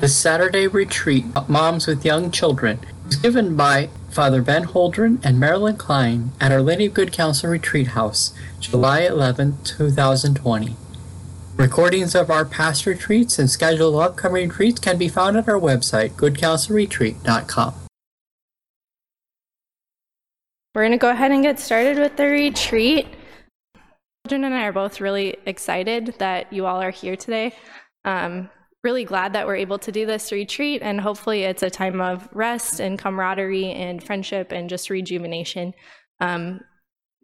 The Saturday retreat, Moms with Young Children, was given by Father Ben Holdren and Marilyn Klein at Our Lady of Good Counsel Retreat House, July 11, 2020. Recordings of our past retreats and scheduled upcoming retreats can be found at our website, goodcounselretreat.com. We're going to go ahead and get started with the retreat. Children and I are both really excited that you all are here today. Um, really glad that we're able to do this retreat, and hopefully, it's a time of rest and camaraderie and friendship and just rejuvenation. Um,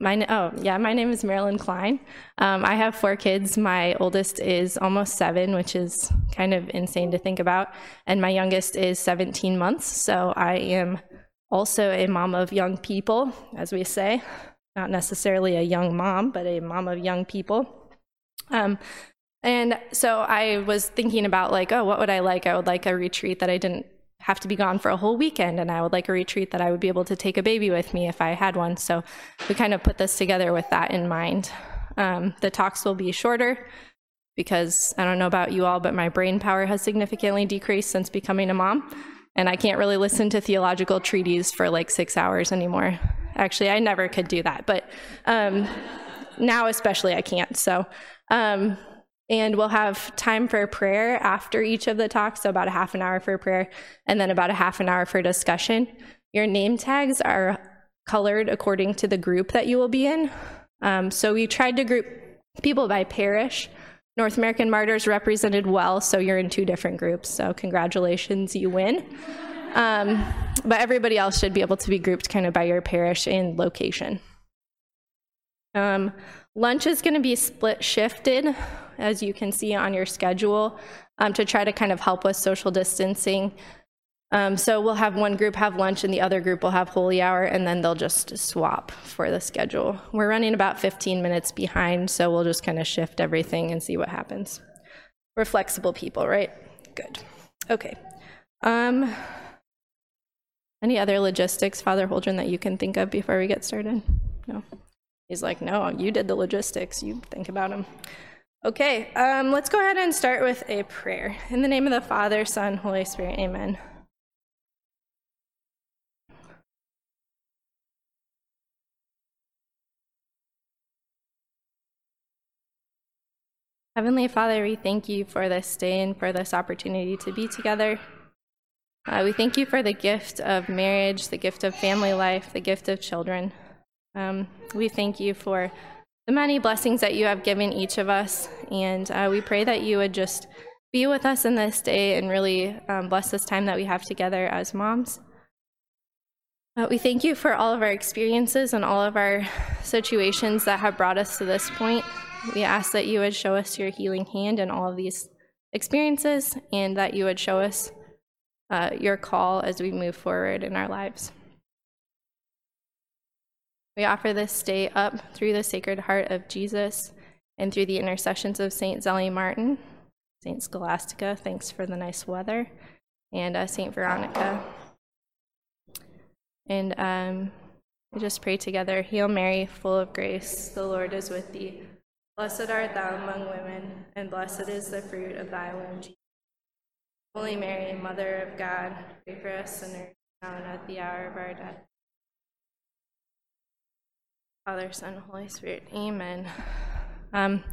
my, oh, yeah, my name is Marilyn Klein. Um, I have four kids. My oldest is almost seven, which is kind of insane to think about. And my youngest is 17 months. So I am also a mom of young people, as we say. Not necessarily a young mom, but a mom of young people. Um, and so I was thinking about like, oh, what would I like? I would like a retreat that I didn't have to be gone for a whole weekend, and I would like a retreat that I would be able to take a baby with me if I had one. So we kind of put this together with that in mind. Um, the talks will be shorter because I don't know about you all, but my brain power has significantly decreased since becoming a mom. And I can't really listen to theological treaties for like six hours anymore. Actually, I never could do that, but um, now especially I can't. So, um, and we'll have time for prayer after each of the talks, so about a half an hour for prayer, and then about a half an hour for discussion. Your name tags are colored according to the group that you will be in. Um, so we tried to group people by parish. North American Martyrs represented well, so you're in two different groups. So congratulations, you win. Um, but everybody else should be able to be grouped kind of by your parish and location. Um, lunch is going to be split shifted as you can see on your schedule, um, to try to kind of help with social distancing. Um, so we'll have one group have lunch and the other group will have holy hour, and then they'll just swap for the schedule. We're running about 15 minutes behind, so we'll just kind of shift everything and see what happens. We're flexible people, right? Good. Okay. Um, any other logistics, Father Holdren, that you can think of before we get started? No. He's like, no, you did the logistics. You think about them. Okay, um, let's go ahead and start with a prayer. In the name of the Father, Son, Holy Spirit, amen. Heavenly Father, we thank you for this day and for this opportunity to be together. Uh, we thank you for the gift of marriage, the gift of family life, the gift of children. Um, we thank you for the many blessings that you have given each of us. And uh, we pray that you would just be with us in this day and really um, bless this time that we have together as moms. Uh, we thank you for all of our experiences and all of our situations that have brought us to this point. We ask that you would show us your healing hand in all of these experiences and that you would show us uh, your call as we move forward in our lives. We offer this day up through the Sacred Heart of Jesus and through the intercessions of St. Zélie Martin, St. Scholastica, thanks for the nice weather, and uh, St. Veronica. And um, we just pray together Hail Mary, full of grace, the Lord is with thee. Blessed art thou among women, and blessed is the fruit of thy womb, Jesus. Holy Mary, Mother of God, pray for us sinners, now and at the hour of our death. Father, Son, Holy Spirit. Amen. Um,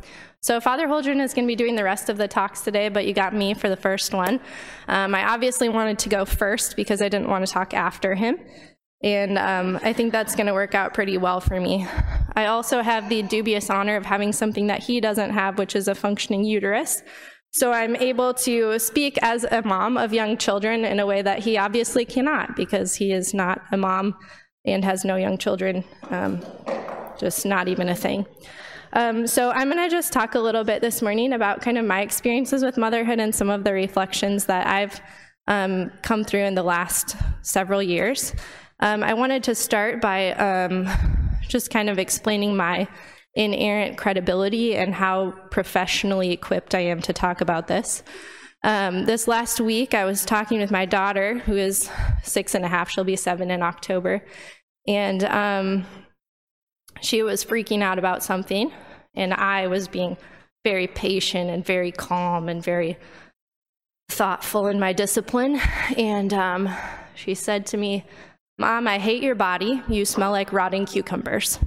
so Father Holdren is going to be doing the rest of the talks today, but you got me for the first one. Um, I obviously wanted to go first because I didn't want to talk after him. And um, I think that's going to work out pretty well for me. I also have the dubious honor of having something that he doesn't have, which is a functioning uterus. So I'm able to speak as a mom of young children in a way that he obviously cannot because he is not a mom and has no young children, um, just not even a thing. Um, so I'm going to just talk a little bit this morning about kind of my experiences with motherhood and some of the reflections that I've um, come through in the last several years. Um, I wanted to start by um, just kind of explaining my inerrant credibility and how professionally equipped I am to talk about this. Um, this last week, I was talking with my daughter, who is six and a half. She'll be seven in October. And um, she was freaking out about something. And I was being very patient and very calm and very thoughtful in my discipline. And um, she said to me, Mom, I hate your body. You smell like rotting cucumbers.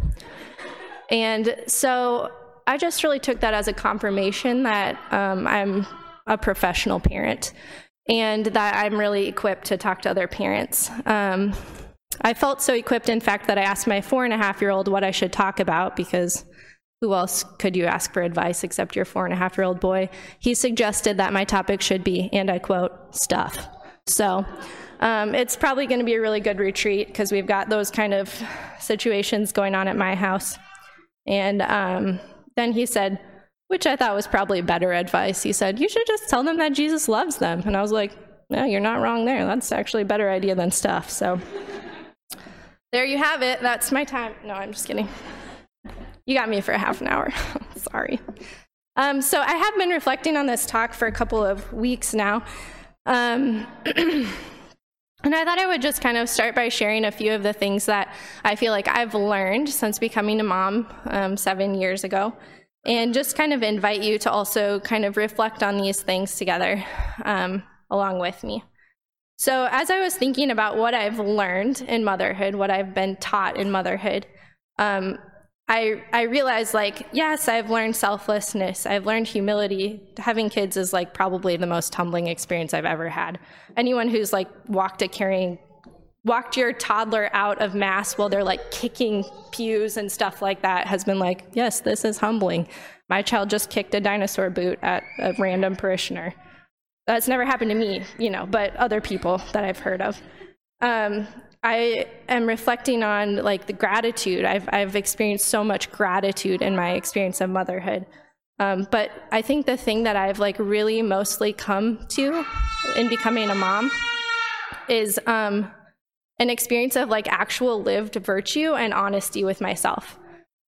And so I just really took that as a confirmation that um, I'm a professional parent and that I'm really equipped to talk to other parents. Um, I felt so equipped, in fact, that I asked my four and a half year old what I should talk about because who else could you ask for advice except your four and a half year old boy? He suggested that my topic should be, and I quote, stuff. So um, it's probably going to be a really good retreat because we've got those kind of situations going on at my house. And um, then he said, which I thought was probably better advice. He said, You should just tell them that Jesus loves them. And I was like, No, you're not wrong there. That's actually a better idea than stuff. So there you have it. That's my time. No, I'm just kidding. You got me for a half an hour. Sorry. Um, so I have been reflecting on this talk for a couple of weeks now. Um, and I thought I would just kind of start by sharing a few of the things that I feel like I've learned since becoming a mom um, seven years ago. And just kind of invite you to also kind of reflect on these things together um, along with me. So, as I was thinking about what I've learned in motherhood, what I've been taught in motherhood, um, I, I realized like, yes, I've learned selflessness. I've learned humility. Having kids is like probably the most humbling experience I've ever had. Anyone who's like walked a carrying, walked your toddler out of mass while they're like kicking pews and stuff like that has been like, yes, this is humbling. My child just kicked a dinosaur boot at a random parishioner. That's never happened to me, you know, but other people that I've heard of. Um, I am reflecting on like the gratitude. I've I've experienced so much gratitude in my experience of motherhood. Um, but I think the thing that I've like really mostly come to in becoming a mom is um, an experience of like actual lived virtue and honesty with myself.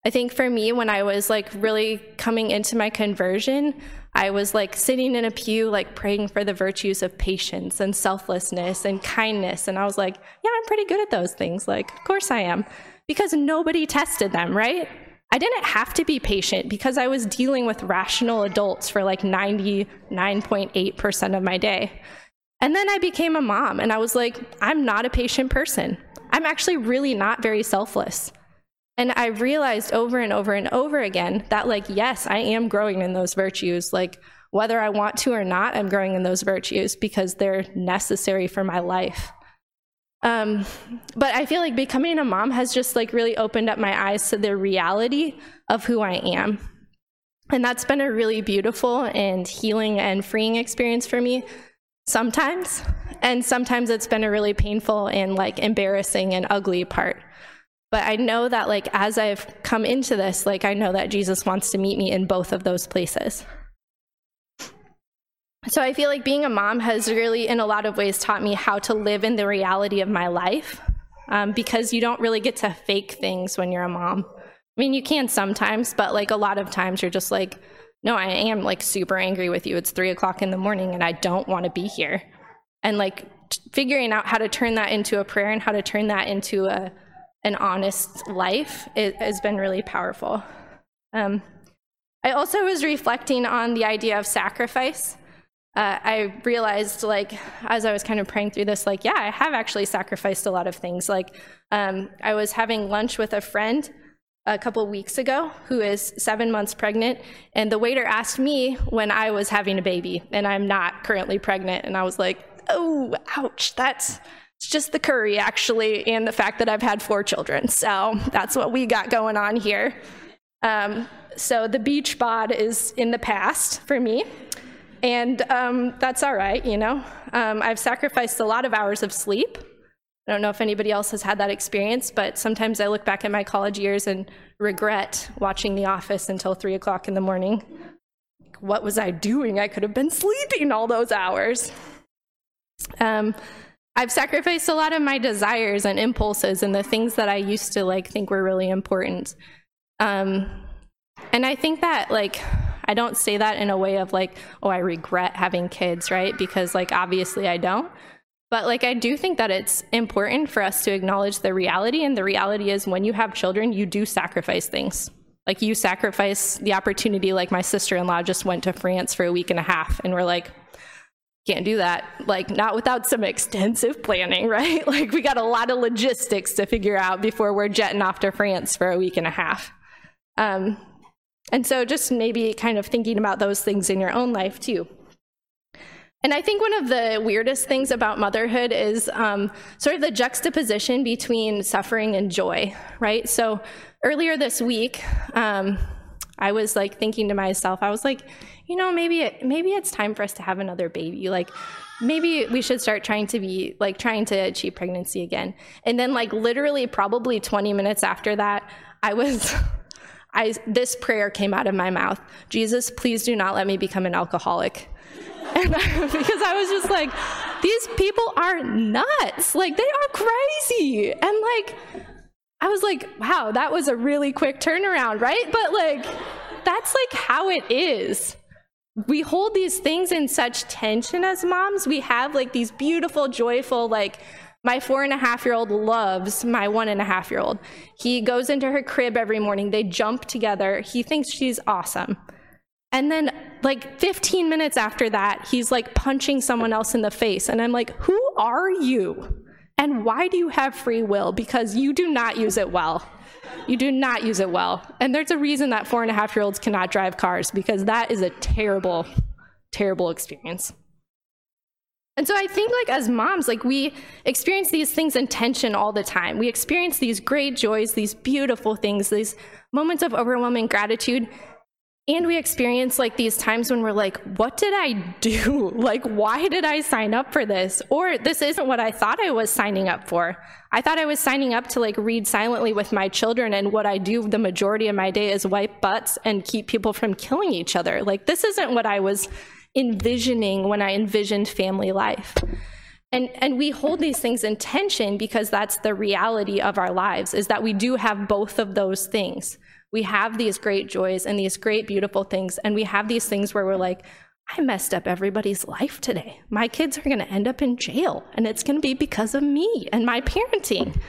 I think for me, when I was like really coming into my conversion, I was like sitting in a pew, like praying for the virtues of patience and selflessness and kindness. And I was like, yeah, I'm pretty good at those things. Like, of course I am. Because nobody tested them, right? I didn't have to be patient because I was dealing with rational adults for like 99.8% of my day. And then I became a mom and I was like, I'm not a patient person. I'm actually really not very selfless. And I realized over and over and over again that, like, yes, I am growing in those virtues. Like, whether I want to or not, I'm growing in those virtues because they're necessary for my life. Um, but I feel like becoming a mom has just like really opened up my eyes to the reality of who I am. And that's been a really beautiful and healing and freeing experience for me sometimes. And sometimes it's been a really painful and like embarrassing and ugly part. But I know that, like, as I've come into this, like, I know that Jesus wants to meet me in both of those places. So I feel like being a mom has really, in a lot of ways, taught me how to live in the reality of my life um, because you don't really get to fake things when you're a mom. I mean, you can sometimes, but like a lot of times you're just like, no, I am like super angry with you. It's three o'clock in the morning and I don't want to be here. And like t- figuring out how to turn that into a prayer and how to turn that into a, an honest life it has been really powerful. Um, I also was reflecting on the idea of sacrifice. Uh, I realized, like, as I was kind of praying through this, like, yeah, I have actually sacrificed a lot of things. Like, um, I was having lunch with a friend a couple weeks ago who is seven months pregnant, and the waiter asked me when I was having a baby, and I'm not currently pregnant. And I was like, oh, ouch, that's it's just the curry, actually, and the fact that I've had four children. So that's what we got going on here. Um, so the beach bod is in the past for me, and um, that's all right, you know. Um, I've sacrificed a lot of hours of sleep. I don't know if anybody else has had that experience, but sometimes I look back at my college years and regret watching The Office until three o'clock in the morning. What was I doing? I could have been sleeping all those hours. Um, I've sacrificed a lot of my desires and impulses and the things that I used to like think were really important. Um, and I think that like I don't say that in a way of like, oh, I regret having kids, right? Because like obviously I don't. But like I do think that it's important for us to acknowledge the reality and the reality is when you have children, you do sacrifice things. Like you sacrifice the opportunity like my sister-in-law just went to France for a week and a half and we're like, can't do that. Like not without some extensive planning right? Like we got a lot of logistics to figure out before we're jetting off to france for a week and a half. Um, and so just maybe kind of thinking about those things in your own life too. And I think one of the weirdest things about motherhood is um, sort of the juxtaposition between suffering and joy, right? So earlier this week, um, I was like thinking to myself, I was like, you know, maybe it, maybe it's time for us to have another baby. Like, maybe we should start trying to be like trying to achieve pregnancy again. And then, like, literally, probably 20 minutes after that, I was. I, this prayer came out of my mouth Jesus, please do not let me become an alcoholic. And I, because I was just like, these people are nuts. Like, they are crazy. And like, I was like, wow, that was a really quick turnaround, right? But like, that's like how it is. We hold these things in such tension as moms. We have like these beautiful, joyful, like, my four and a half year old loves my one and a half year old. He goes into her crib every morning. They jump together. He thinks she's awesome. And then, like 15 minutes after that, he's like punching someone else in the face. And I'm like, who are you? And why do you have free will? Because you do not use it well. You do not use it well. And there's a reason that four and a half year olds cannot drive cars, because that is a terrible, terrible experience. And so I think like as moms, like we experience these things in tension all the time. We experience these great joys, these beautiful things, these moments of overwhelming gratitude. And we experience like these times when we're like, what did I do? Like, why did I sign up for this? Or this isn't what I thought I was signing up for. I thought I was signing up to like read silently with my children, and what I do the majority of my day is wipe butts and keep people from killing each other. Like, this isn't what I was envisioning when I envisioned family life. And, and we hold these things in tension because that's the reality of our lives, is that we do have both of those things we have these great joys and these great, beautiful things. And we have these things where we're like, I messed up everybody's life today. My kids are going to end up in jail, and it's going to be because of me and my parenting.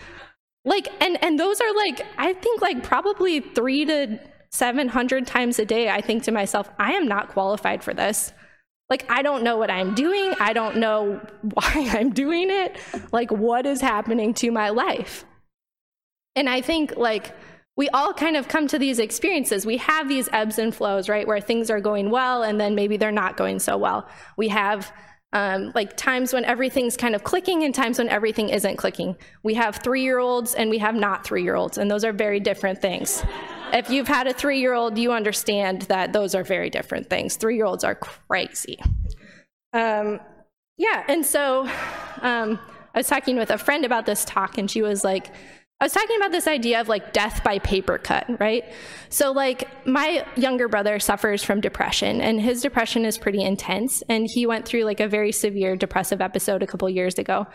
Like, and and those are like, I think like probably three to seven hundred times a day. I think to myself, I am not qualified for this. Like, I don't know what I'm doing. I don't know why I'm doing it. Like, what is happening to my life? And I think like we all kind of come to these experiences. We have these ebbs and flows, right, where things are going well and then maybe they're not going so well. We have um, like times when everything's kind of clicking and times when everything isn't clicking. We have three year olds and we have not three year olds, and those are very different things. If you've had a three year old, you understand that those are very different things. Three year olds are crazy. Um, yeah, and so um, I was talking with a friend about this talk, and she was like, I was talking about this idea of like death by paper cut, right? So, like, my younger brother suffers from depression, and his depression is pretty intense. And he went through like a very severe depressive episode a couple years ago.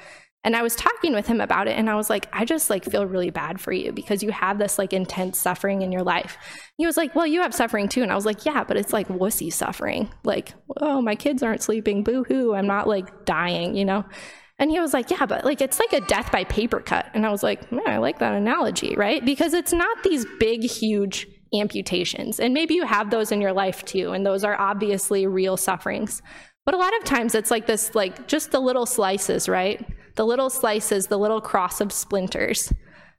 And I was talking with him about it, and I was like, I just like feel really bad for you because you have this like intense suffering in your life. He was like, Well, you have suffering too. And I was like, Yeah, but it's like wussy suffering. Like, oh, my kids aren't sleeping, boo hoo. I'm not like dying, you know? And he was like, Yeah, but like it's like a death by paper cut. And I was like, Man, I like that analogy, right? Because it's not these big, huge amputations. And maybe you have those in your life too, and those are obviously real sufferings. But a lot of times it's like this, like just the little slices, right? The little slices, the little cross of splinters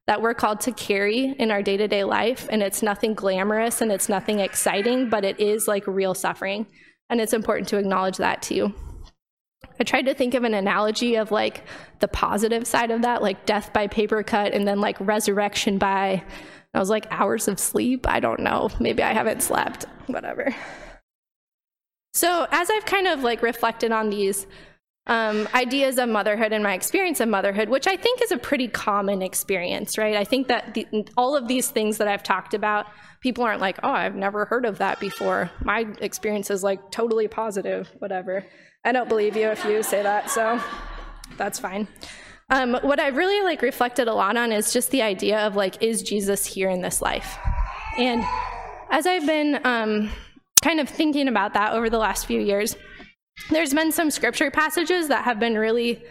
that we're called to carry in our day to day life. And it's nothing glamorous and it's nothing exciting, but it is like real suffering. And it's important to acknowledge that too. I tried to think of an analogy of like the positive side of that, like death by paper cut, and then like resurrection by, I was like, hours of sleep. I don't know. Maybe I haven't slept, whatever. So, as I've kind of like reflected on these um, ideas of motherhood and my experience of motherhood, which I think is a pretty common experience, right? I think that the, all of these things that I've talked about, people aren't like, oh, I've never heard of that before. My experience is like totally positive, whatever. I don't believe you if you say that, so that's fine. Um, what I've really like reflected a lot on is just the idea of like, is Jesus here in this life? And as I've been um, kind of thinking about that over the last few years, there's been some scripture passages that have been really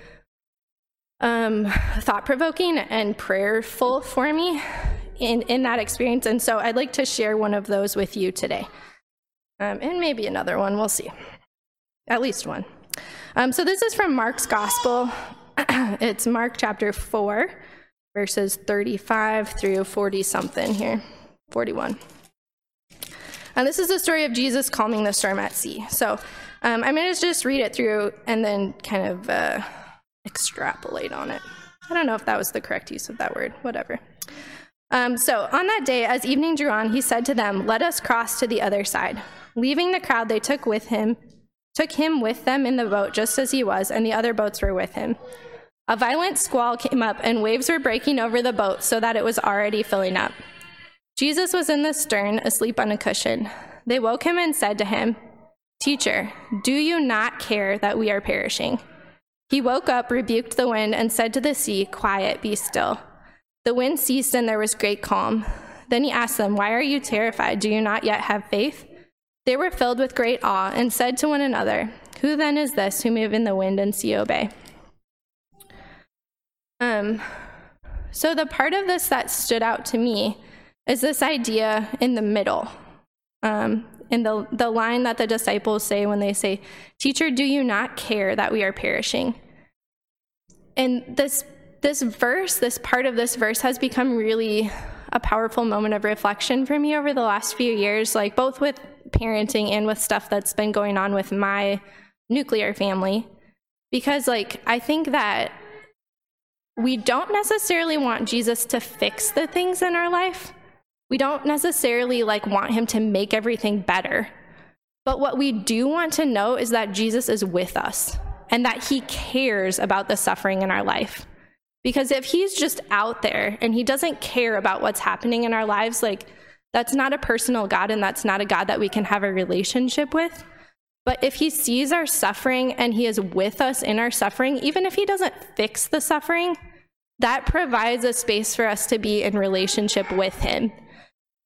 um, thought provoking and prayerful for me in, in that experience. And so I'd like to share one of those with you today. Um, and maybe another one, we'll see. At least one. Um, so this is from Mark's Gospel. it's Mark chapter 4, verses 35 through 40 something here, 41. And this is the story of Jesus calming the storm at sea. So um, I'm going to just read it through and then kind of uh, extrapolate on it. I don't know if that was the correct use of that word, whatever. Um, so on that day, as evening drew on, he said to them, Let us cross to the other side. Leaving the crowd, they took with him, took him with them in the boat just as he was, and the other boats were with him. A violent squall came up, and waves were breaking over the boat so that it was already filling up. Jesus was in the stern, asleep on a cushion. They woke him and said to him, Teacher, do you not care that we are perishing? He woke up, rebuked the wind, and said to the sea, Quiet, be still. The wind ceased, and there was great calm. Then he asked them, Why are you terrified? Do you not yet have faith? They were filled with great awe and said to one another, Who then is this whom in the wind and sea obey? Um, so the part of this that stood out to me is this idea in the middle. Um, in the, the line that the disciples say when they say, Teacher, do you not care that we are perishing? And this, this verse, this part of this verse, has become really a powerful moment of reflection for me over the last few years, like both with parenting and with stuff that's been going on with my nuclear family. Because, like, I think that we don't necessarily want Jesus to fix the things in our life we don't necessarily like want him to make everything better. But what we do want to know is that Jesus is with us and that he cares about the suffering in our life. Because if he's just out there and he doesn't care about what's happening in our lives, like that's not a personal God and that's not a God that we can have a relationship with. But if he sees our suffering and he is with us in our suffering, even if he doesn't fix the suffering, that provides a space for us to be in relationship with him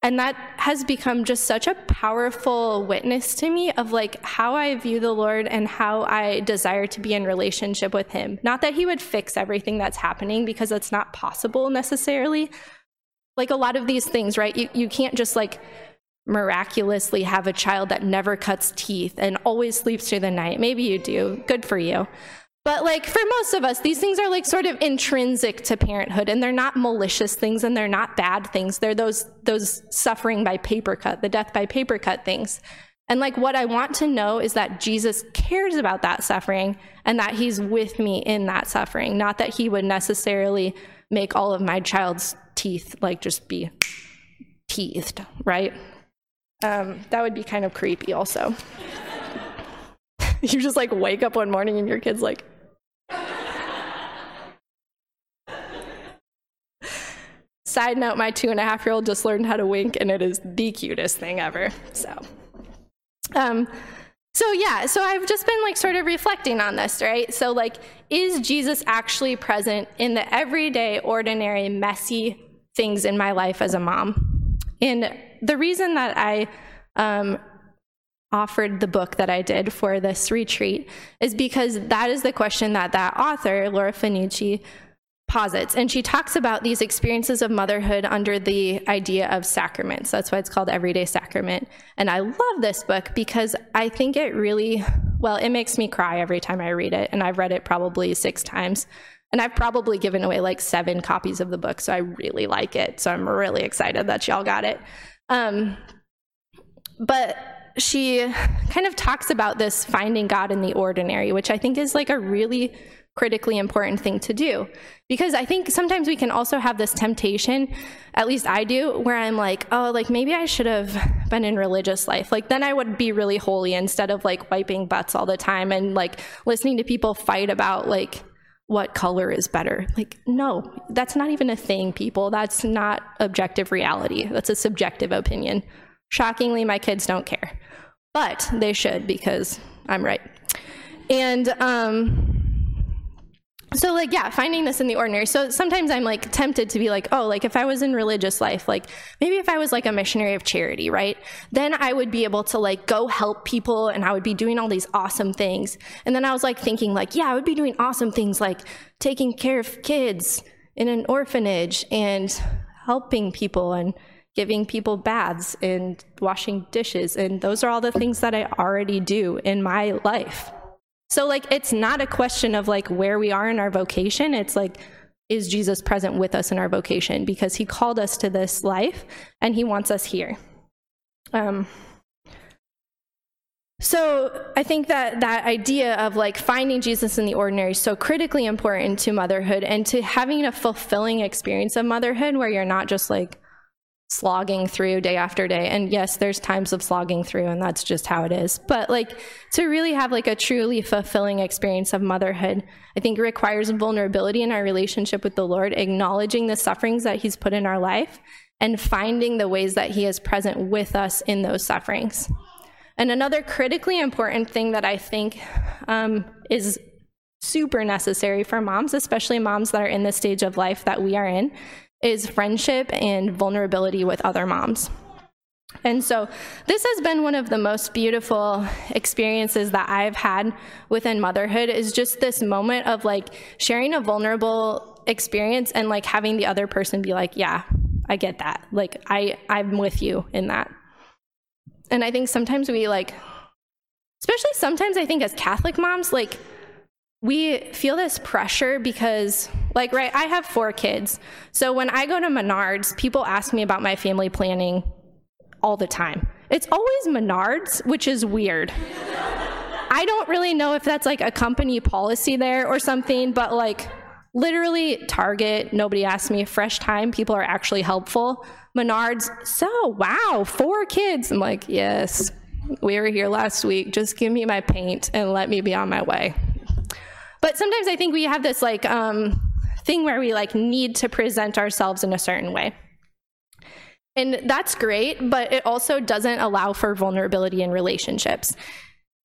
and that has become just such a powerful witness to me of like how I view the Lord and how I desire to be in relationship with him. Not that he would fix everything that's happening because that's not possible necessarily. Like a lot of these things, right? You you can't just like miraculously have a child that never cuts teeth and always sleeps through the night. Maybe you do. Good for you. But like for most of us, these things are like sort of intrinsic to parenthood and they're not malicious things and they're not bad things. They're those those suffering by paper cut, the death by paper cut things. And like what I want to know is that Jesus cares about that suffering and that he's with me in that suffering, not that he would necessarily make all of my child's teeth like just be teethed, right? Um, that would be kind of creepy also. you just like wake up one morning and your kid's like, Side note, my two and a half year old just learned how to wink, and it is the cutest thing ever. So, um, so yeah, so I've just been like sort of reflecting on this, right? So, like, is Jesus actually present in the everyday, ordinary, messy things in my life as a mom? And the reason that I um, offered the book that I did for this retreat is because that is the question that that author, Laura Fanucci, posits. And she talks about these experiences of motherhood under the idea of sacraments. That's why it's called Everyday Sacrament. And I love this book because I think it really, well, it makes me cry every time I read it. And I've read it probably six times. And I've probably given away like seven copies of the book. So I really like it. So I'm really excited that y'all got it. Um, but she kind of talks about this finding God in the ordinary, which I think is like a really critically important thing to do. Because I think sometimes we can also have this temptation, at least I do, where I'm like, oh, like maybe I should have been in religious life. Like then I would be really holy instead of like wiping butts all the time and like listening to people fight about like what color is better. Like, no, that's not even a thing, people. That's not objective reality. That's a subjective opinion. Shockingly, my kids don't care, but they should because I'm right. And um, so like yeah finding this in the ordinary. So sometimes i'm like tempted to be like oh like if i was in religious life like maybe if i was like a missionary of charity right then i would be able to like go help people and i would be doing all these awesome things. And then i was like thinking like yeah i would be doing awesome things like taking care of kids in an orphanage and helping people and giving people baths and washing dishes. And those are all the things that i already do in my life So, like, it's not a question of like where we are in our vocation. It's like, is Jesus present with us in our vocation? Because he called us to this life and he wants us here. Um, so I think that that idea of like finding Jesus in the ordinary is so critically important to motherhood and to having a fulfilling experience of motherhood where you're not just like slogging through day after day. And yes, there's times of slogging through, and that's just how it is. But like to really have like a truly fulfilling experience of motherhood, I think requires vulnerability in our relationship with the Lord, acknowledging the sufferings that He's put in our life, and finding the ways that He is present with us in those sufferings. And another critically important thing that I think um, is super necessary for moms, especially moms that are in the stage of life that we are in, is friendship and vulnerability with other moms. And so, this has been one of the most beautiful experiences that I've had within motherhood is just this moment of like sharing a vulnerable experience and like having the other person be like, "Yeah, I get that. Like I I'm with you in that." And I think sometimes we like especially sometimes I think as Catholic moms like we feel this pressure because like right i have four kids. So when i go to menards people ask me about my family planning all the time. It's always menards which is weird. I don't really know if that's like a company policy there or something but like literally target nobody asks me fresh time people are actually helpful. Menards so wow four kids. I'm like yes we were here last week. Just give me my paint and let me be on my way but sometimes I think we have this like um, thing where we like need to present ourselves in a certain way. And that's great, but it also doesn't allow for vulnerability in relationships.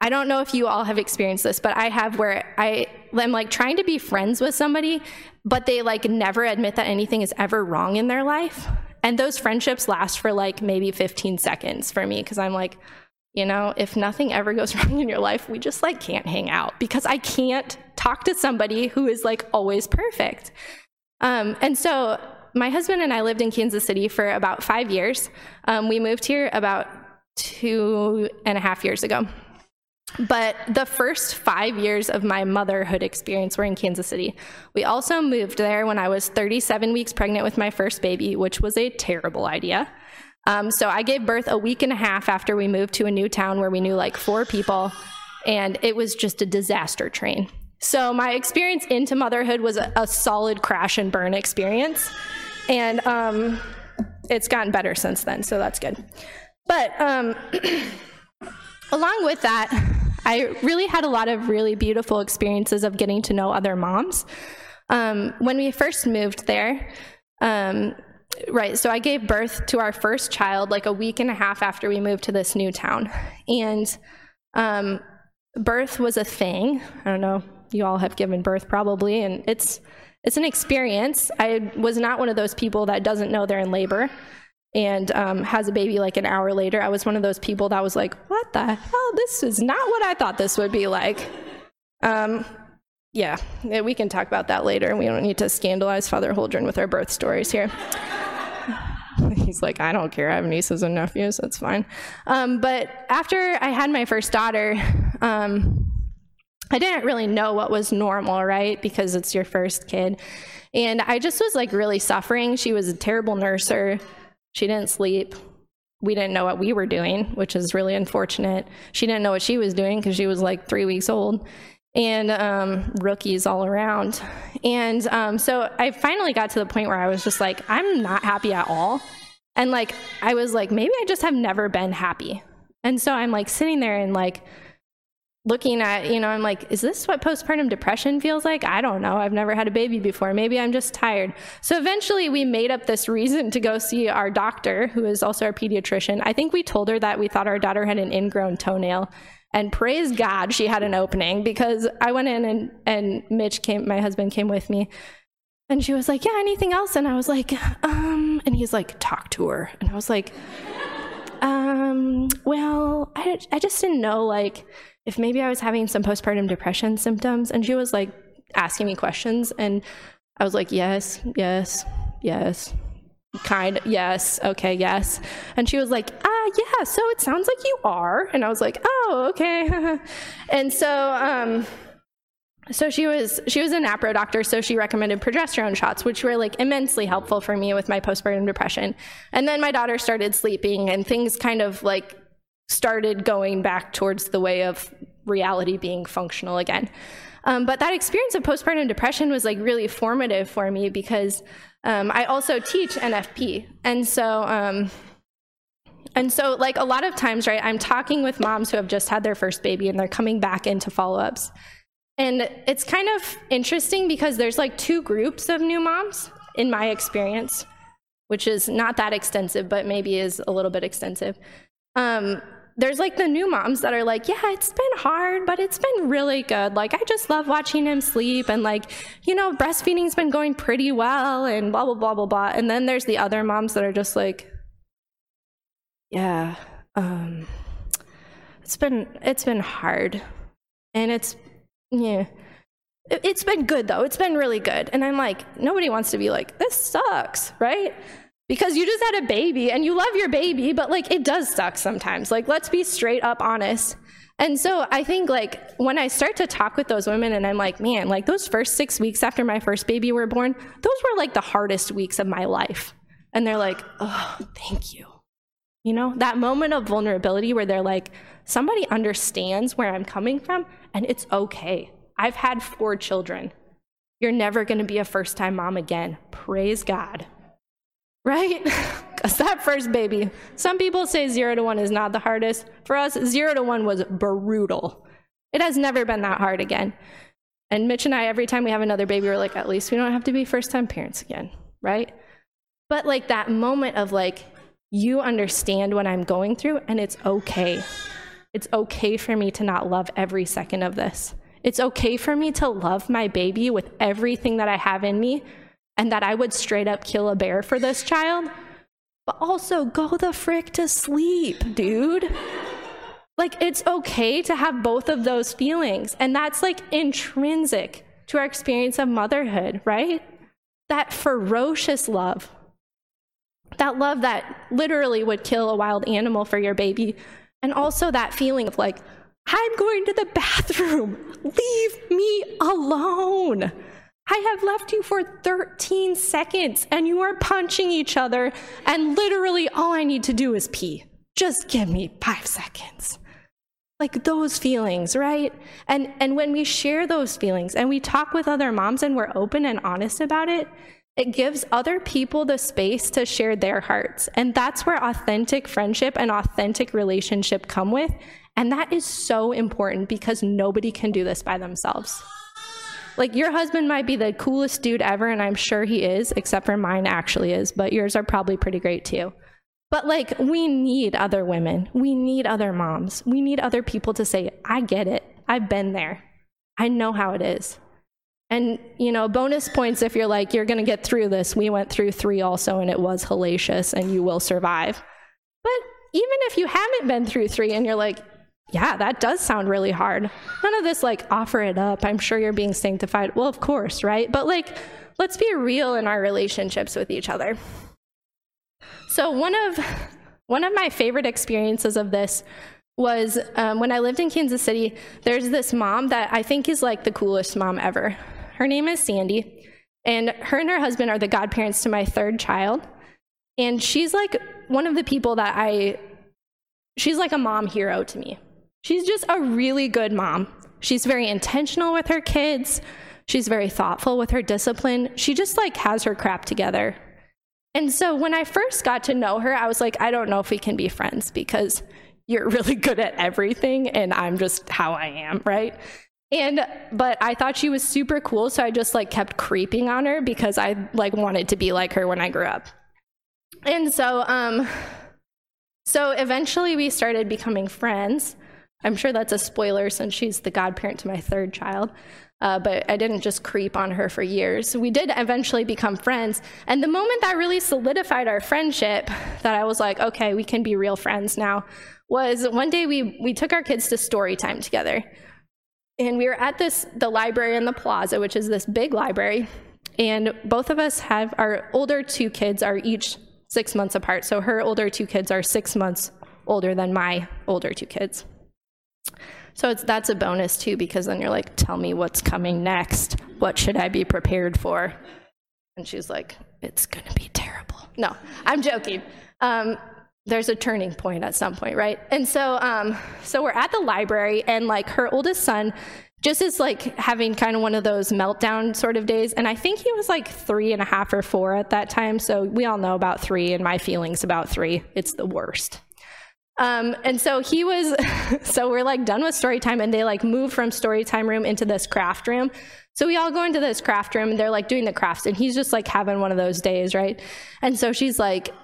I don't know if you all have experienced this, but I have where I am like trying to be friends with somebody, but they like never admit that anything is ever wrong in their life. And those friendships last for like maybe 15 seconds for me because I'm like, you know, if nothing ever goes wrong in your life, we just like can't hang out because I can't talk to somebody who is like always perfect. Um, and so my husband and I lived in Kansas City for about five years. Um, we moved here about two and a half years ago. But the first five years of my motherhood experience were in Kansas City. We also moved there when I was 37 weeks pregnant with my first baby, which was a terrible idea. Um, so I gave birth a week and a half after we moved to a new town where we knew like four people, and it was just a disaster train. So my experience into motherhood was a, a solid crash and burn experience, and um, it's gotten better since then, so that's good. But um, along with that, I really had a lot of really beautiful experiences of getting to know other moms. Um, when we first moved there, um, right so i gave birth to our first child like a week and a half after we moved to this new town. And um, birth was a thing. I don't know you all have given birth probably and it's it's an experience. I was not one of those people that doesn't know they're in labor and um, has a baby like an hour later. I was one of those people that was like what the hell? This is not what i thought this would be like. Um, yeah, we can talk about that later. We don't need to scandalize Father Holdren with our birth stories here. He's like, I don't care. I have nieces and nephews. That's fine. Um, but after I had my first daughter, um, I didn't really know what was normal, right? Because it's your first kid. And I just was like really suffering. She was a terrible nurser. She didn't sleep. We didn't know what we were doing, which is really unfortunate. She didn't know what she was doing because she was like three weeks old and um, rookies all around. And um, so I finally got to the point where I was just like, I'm not happy at all. And like, I was like, maybe I just have never been happy. And so I'm like sitting there and like looking at, you know, I'm like, is this what postpartum depression feels like? I don't know. I've never had a baby before. Maybe I'm just tired. So eventually we made up this reason to go see our doctor, who is also our pediatrician. I think we told her that we thought our daughter had an ingrown toenail. And praise God, she had an opening because I went in and, and Mitch came, my husband came with me. And she was like, Yeah, anything else? And I was like, Um, and he's like, Talk to her. And I was like, Um, well, I, I just didn't know, like, if maybe I was having some postpartum depression symptoms. And she was like asking me questions. And I was like, Yes, yes, yes, kind, yes, okay, yes. And she was like, Ah, yeah, so it sounds like you are. And I was like, oh, okay. and so, um, so she was she was a NAPRO doctor, so she recommended progesterone shots, which were like immensely helpful for me with my postpartum depression. And then my daughter started sleeping, and things kind of like started going back towards the way of reality being functional again. Um, but that experience of postpartum depression was like really formative for me because um, I also teach NFP, and so. Um, and so, like a lot of times, right, I'm talking with moms who have just had their first baby and they're coming back into follow ups. And it's kind of interesting because there's like two groups of new moms in my experience, which is not that extensive, but maybe is a little bit extensive. Um, there's like the new moms that are like, yeah, it's been hard, but it's been really good. Like, I just love watching him sleep, and like, you know, breastfeeding's been going pretty well, and blah, blah, blah, blah, blah. And then there's the other moms that are just like, yeah, um, it's been it's been hard, and it's yeah. It's been good though. It's been really good. And I'm like, nobody wants to be like, this sucks, right? Because you just had a baby and you love your baby, but like it does suck sometimes. Like, let's be straight up honest. And so I think like when I start to talk with those women and I'm like, man, like those first six weeks after my first baby were born, those were like the hardest weeks of my life. And they're like, oh, thank you. You know, that moment of vulnerability where they're like, somebody understands where I'm coming from and it's okay. I've had four children. You're never going to be a first time mom again. Praise God right? Because that first baby, some people say zero to one is not the hardest. For us, zero to one was brutal. It has never been that hard again. And Mitch and I, every time we have another baby, we're like, at least we don't have to be first time parents again, right? But like that moment of like, you understand what I'm going through, and it's okay. It's okay for me to not love every second of this. It's okay for me to love my baby with everything that I have in me and that I would straight up kill a bear for this child, but also go the frick to sleep, dude. Like, it's okay to have both of those feelings. And that's like intrinsic to our experience of motherhood, right? That ferocious love. That love that literally would kill a wild animal for your baby. And also that feeling of like, I'm going to the bathroom. Leave me alone. I have left you for 13 seconds and you are punching each other, and literally all I need to do is pee. Just give me five seconds. Like those feelings, right? And, and when we share those feelings and we talk with other moms and we're open and honest about it, it gives other people the space to share their hearts. And that's where authentic friendship and authentic relationship come with. And that is so important because nobody can do this by themselves. Like your husband might be the coolest dude ever, and I'm sure he is, except for mine actually is, but yours are probably pretty great too. But like, we need other women. We need other moms. We need other people to say, I get it. I've been there. I know how it is. And, you know, bonus points if you're like, you're going to get through this. We went through three also, and it was hellacious, and you will survive. But even if you haven't been through three and you're like, yeah, that does sound really hard. None of this like offer it up. I'm sure you're being sanctified. Well, of course, right? But like, let's be real in our relationships with each other. So one of one of my favorite experiences of this was um, when I lived in Kansas City. There's this mom that I think is like the coolest mom ever. Her name is Sandy, and her and her husband are the godparents to my third child. And she's like one of the people that I, she's like a mom hero to me. She's just a really good mom. She's very intentional with her kids. She's very thoughtful with her discipline. She just like has her crap together. And so when I first got to know her, I was like, I don't know if we can be friends because you're really good at everything and I'm just how I am, right? And but I thought she was super cool, so I just like kept creeping on her because I like wanted to be like her when I grew up. And so um so eventually we started becoming friends. I'm sure that's a spoiler since she's the godparent to my third child. Uh, but I didn't just creep on her for years. We did eventually become friends. And the moment that really solidified our friendship, that I was like, okay, we can be real friends now, was one day we, we took our kids to story time together. And we were at this the library in the plaza, which is this big library. And both of us have our older two kids are each six months apart. So her older two kids are six months older than my older two kids. So it's, that's a bonus too, because then you're like, tell me what's coming next. What should I be prepared for? And she's like, it's to be terrible. No, I'm joking. Um, there's a turning point at some point, right? And so, um, so we're at the library, and like her oldest son just is like having kind of one of those meltdown sort of days. And I think he was like three and a half or four at that time. So we all know about three and my feelings about three. It's the worst. Um, and so he was, so we're like done with story time, and they like move from story time room into this craft room. So we all go into this craft room, and they're like doing the crafts, and he's just like having one of those days, right? And so she's like,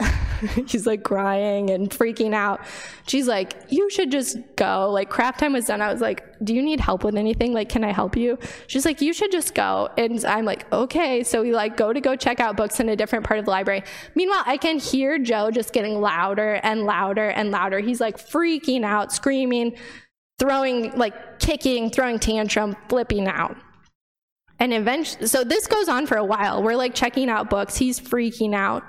he's like crying and freaking out. She's like, You should just go. Like, craft time was done. I was like, Do you need help with anything? Like, can I help you? She's like, You should just go. And I'm like, Okay. So we like go to go check out books in a different part of the library. Meanwhile, I can hear Joe just getting louder and louder and louder. He's like freaking out, screaming, throwing, like kicking, throwing tantrum, flipping out. And eventually, so this goes on for a while. We're like checking out books. He's freaking out.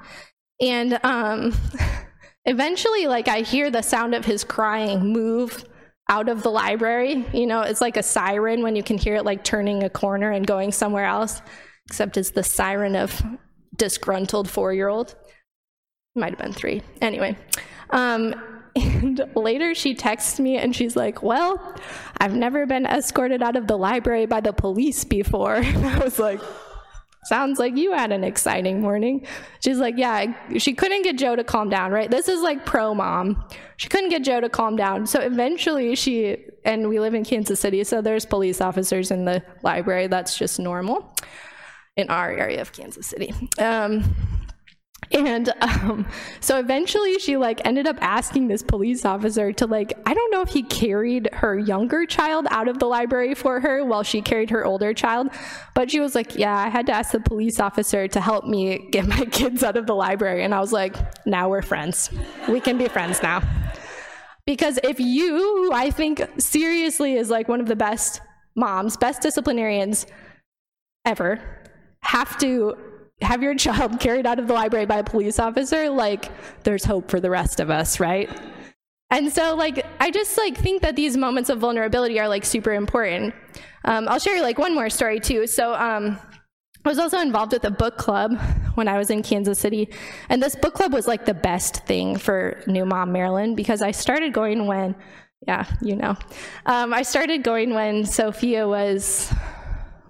And um, eventually, like, I hear the sound of his crying move out of the library. You know, it's like a siren when you can hear it like turning a corner and going somewhere else, except it's the siren of disgruntled four year old. Might have been three. Anyway. Um, and later she texts me and she's like, Well, I've never been escorted out of the library by the police before. And I was like, Sounds like you had an exciting morning. She's like, Yeah, she couldn't get Joe to calm down, right? This is like pro mom. She couldn't get Joe to calm down. So eventually she, and we live in Kansas City, so there's police officers in the library. That's just normal in our area of Kansas City. Um, and um, so eventually she like ended up asking this police officer to like i don't know if he carried her younger child out of the library for her while she carried her older child but she was like yeah i had to ask the police officer to help me get my kids out of the library. And i was like now we're friends. We can be friends now. Because if you who i think seriously is like one of the best moms best disciplinarians ever have to have your child carried out of the library by a police officer, like there's hope for the rest of us, right? And so like I just like think that these moments of vulnerability are like super important. Um, I'll share like one more story too. So um, I was also involved with a book club when I was in Kansas City, and this book club was like the best thing for New Mom Maryland because I started going when, yeah, you know, um, I started going when Sophia was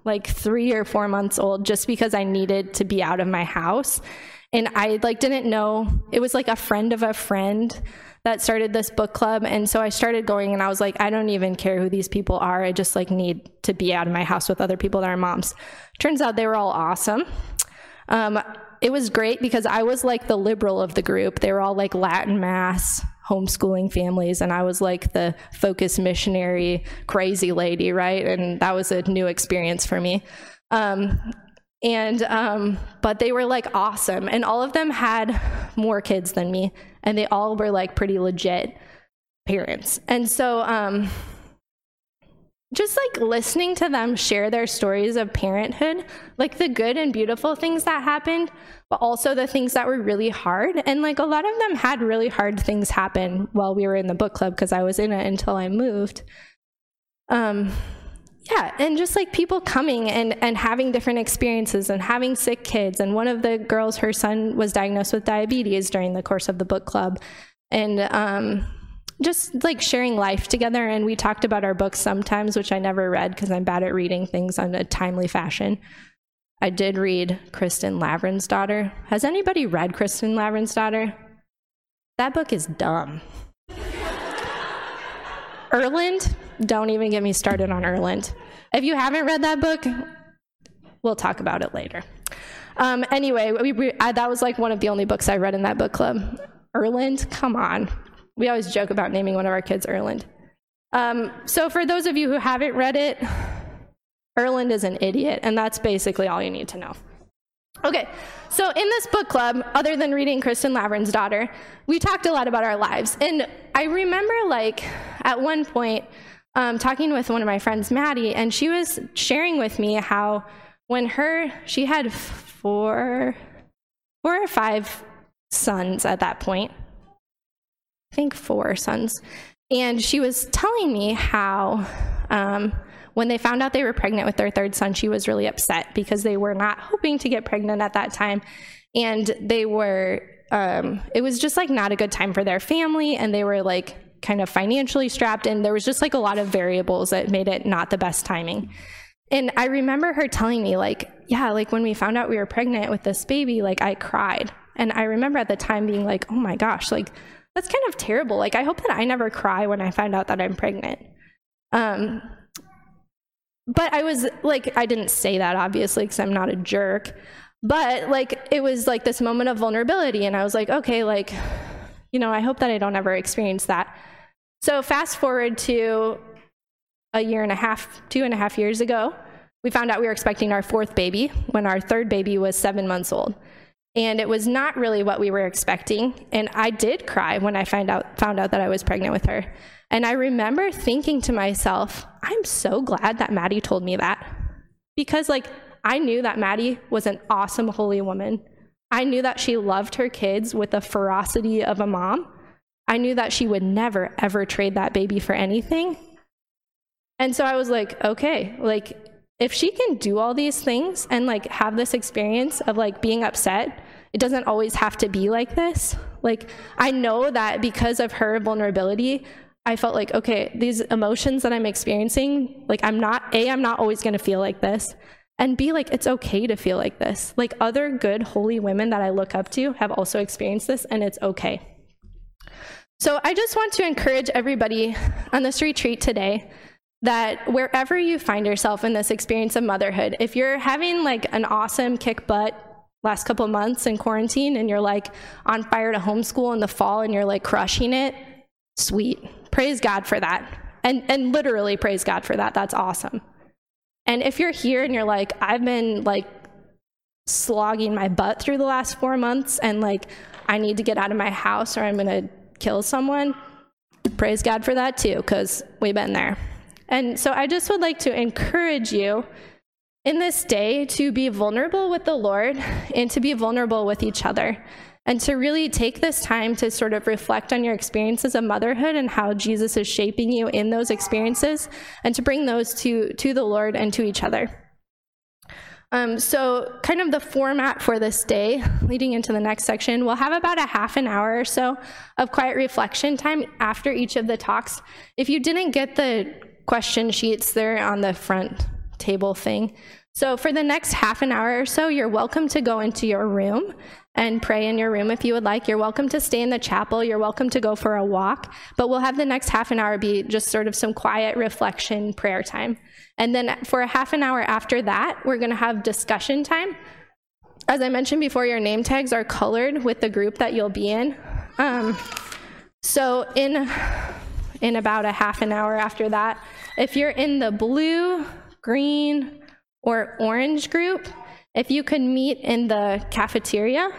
like three or four months old just because I needed to be out of my house. And I like didn't know it was like a friend of a friend that started this book club and so I started going and I was like I don't even care who these people are. I just like need to be out of my house with other people that are moms. Turns out they were all awesome. Um, it was great because I was like the liberal of the group. They were all like Latin mass, homeschooling families, and I was like the focus missionary crazy lady, right? And that was a new experience for me. Um, and um, but they were like awesome, and all of them had more kids than me, and they all were like pretty legit parents. And so um, just like listening to them share their stories of parenthood, like the good and beautiful things that happened, but also the things that were really hard. And like a lot of them had really hard things happen while we were in the book club because I was in it until I moved. Um, yeah, and just like people coming and, and having different experiences and having sick kids. And one of the girls, her son was diagnosed with diabetes during the course of the book club. And um, just like sharing life together. And we talked about our books sometimes, which I never read because I'm bad at reading things on a timely fashion. I did read Kristin Lavransdatter. Has anybody read Kristin Lavransdatter? That book is dumb. Erlend, don't even get me started on Erlend. If you haven't read that book, we'll talk about it later. Um, anyway, we, we, I, that was like one of the only books I read in that book club. Erlend, come on. We always joke about naming one of our kids Erlend. Um, so, for those of you who haven't read it, Erlend is an idiot, and that's basically all you need to know. Okay, so in this book club, other than reading Kristin Lavransdatter, we talked a lot about our lives. And I remember, like, at one point, um, talking with one of my friends, Maddie, and she was sharing with me how when her, she had four, four or five sons at that point, I think, four sons. And she was telling me how um, when they found out they were pregnant with their third son, she was really upset because they were not hoping to get pregnant at that time. And they were, um, it was just like not a good time for their family. And they were like kind of financially strapped. And there was just like a lot of variables that made it not the best timing. And I remember her telling me, like, yeah, like when we found out we were pregnant with this baby, like I cried. And I remember at the time being like, oh my gosh, like that's kind of terrible. Like I hope that I never cry when I find out that I'm pregnant. Um, but I was like, I didn't say that obviously because I'm not a jerk. But like, it was like this moment of vulnerability. And I was like, okay, like, you know, I hope that I don't ever experience that. So fast forward to a year and a half, two and a half years ago, we found out we were expecting our fourth baby when our third baby was seven months old. And it was not really what we were expecting. And I did cry when I find out, found out that I was pregnant with her. And I remember thinking to myself, I'm so glad that Maddie told me that. Because, like, I knew that Maddie was an awesome, holy woman. I knew that she loved her kids with the ferocity of a mom. I knew that she would never, ever trade that baby for anything. And so I was like, okay, like, if she can do all these things and like have this experience of like being upset, it doesn't always have to be like this. Like, I know that because of her vulnerability, I felt like, okay, these emotions that I'm experiencing, like I'm not, A, I'm not always gonna feel like this. And B, like it's okay to feel like this. Like other good, holy women that I look up to have also experienced this, and it's okay. So I just want to encourage everybody on this retreat today that wherever you find yourself in this experience of motherhood, if you're having like an awesome kick butt last couple months in quarantine and you're like on fire to homeschool in the fall and you're like crushing it, sweet. Praise God for that. And, and literally praise God for that. That's awesome. And if you're here and you're like, I've been like slogging my butt through the last four months and like I need to get out of my house or I'm going to kill someone, praise God for that too, because we've been there. And so I just would like to encourage you in this day to be vulnerable with the Lord and to be vulnerable with each other and to really take this time to sort of reflect on your experiences of motherhood and how Jesus is shaping you in those experiences and to bring those to, to the Lord and to each other. Um, so, kind of the format for this day, leading into the next section, we'll have about a half an hour or so of quiet reflection time after each of the talks. If you didn't get the question sheets, they're on the front table thing. So, for the next half an hour or so, you're welcome to go into your room and pray in your room if you would like. You're welcome to stay in the chapel. You're welcome to go for a walk. But we'll have the next half an hour be just sort of some quiet reflection prayer time. And then for a half an hour after that, we're going to have discussion time. As I mentioned before, your name tags are colored with the group that you'll be in. Um, so in in about a half an hour after that, if you're in the blue, green, or orange group, if you could meet in the cafeteria,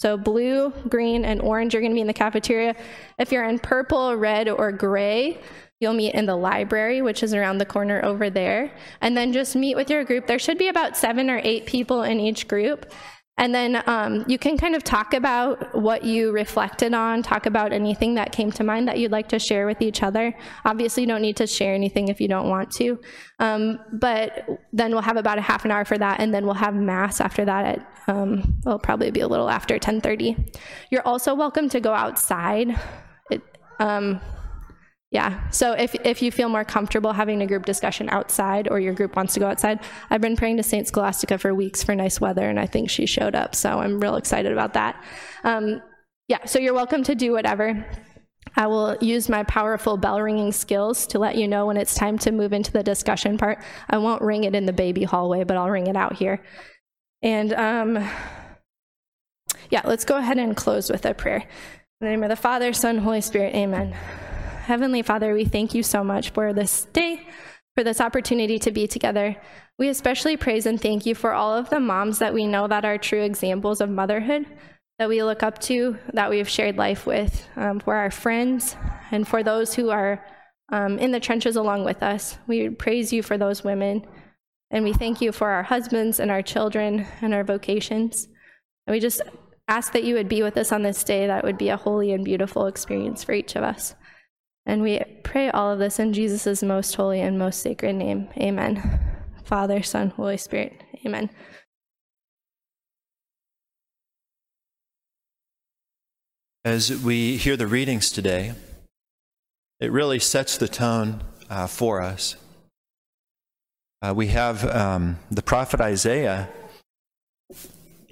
so blue, green, and orange, you're to be in the cafeteria. If you're in purple, red, or gray, you'll meet in the library, which is around the corner over there. And then just meet with your group. There should be about seven or eight people in each group. And then um, you can kind of talk about what you reflected on, talk about anything that came to mind that you'd like to share with each other. Obviously, you don't need to share anything if you don't want to. Um, but then we'll have about a half an hour for that, and then we'll have mass after that at, um, it'll probably be a little after 10.30. You're also welcome to go outside. It, um, yeah. So if, if you feel more comfortable having a group discussion outside or your group wants to go outside, I've been praying to St. Scholastica for weeks for nice weather, and I think she showed up. So I'm real excited about that. Um, yeah, so you're welcome to do whatever. I will use my powerful bell ringing skills to let you know when it's time to move into the discussion part. I won't ring it in the baby hallway, but I'll ring it out here. And um, yeah, let's go ahead and close with a prayer. In the name of the Father, Son, Holy Spirit, amen. Heavenly Father, we thank you so much for this day, for this opportunity to be together. We especially praise and thank you for all of the moms that we know that are true examples of motherhood, that we look up to, that we have shared life with, um, for our friends, and for those who are um, in the trenches along with us. We praise you for those women, and we thank you for our husbands and our children and our vocations. And we just ask that you would be with us on this day that would be a holy and beautiful experience for each of us. And we pray all of this in Jesus' most holy and most sacred name. Amen. Father, Son, Holy Spirit. Amen. As we hear the readings today, it really sets the tone uh, for us. Uh, we have um, the prophet Isaiah,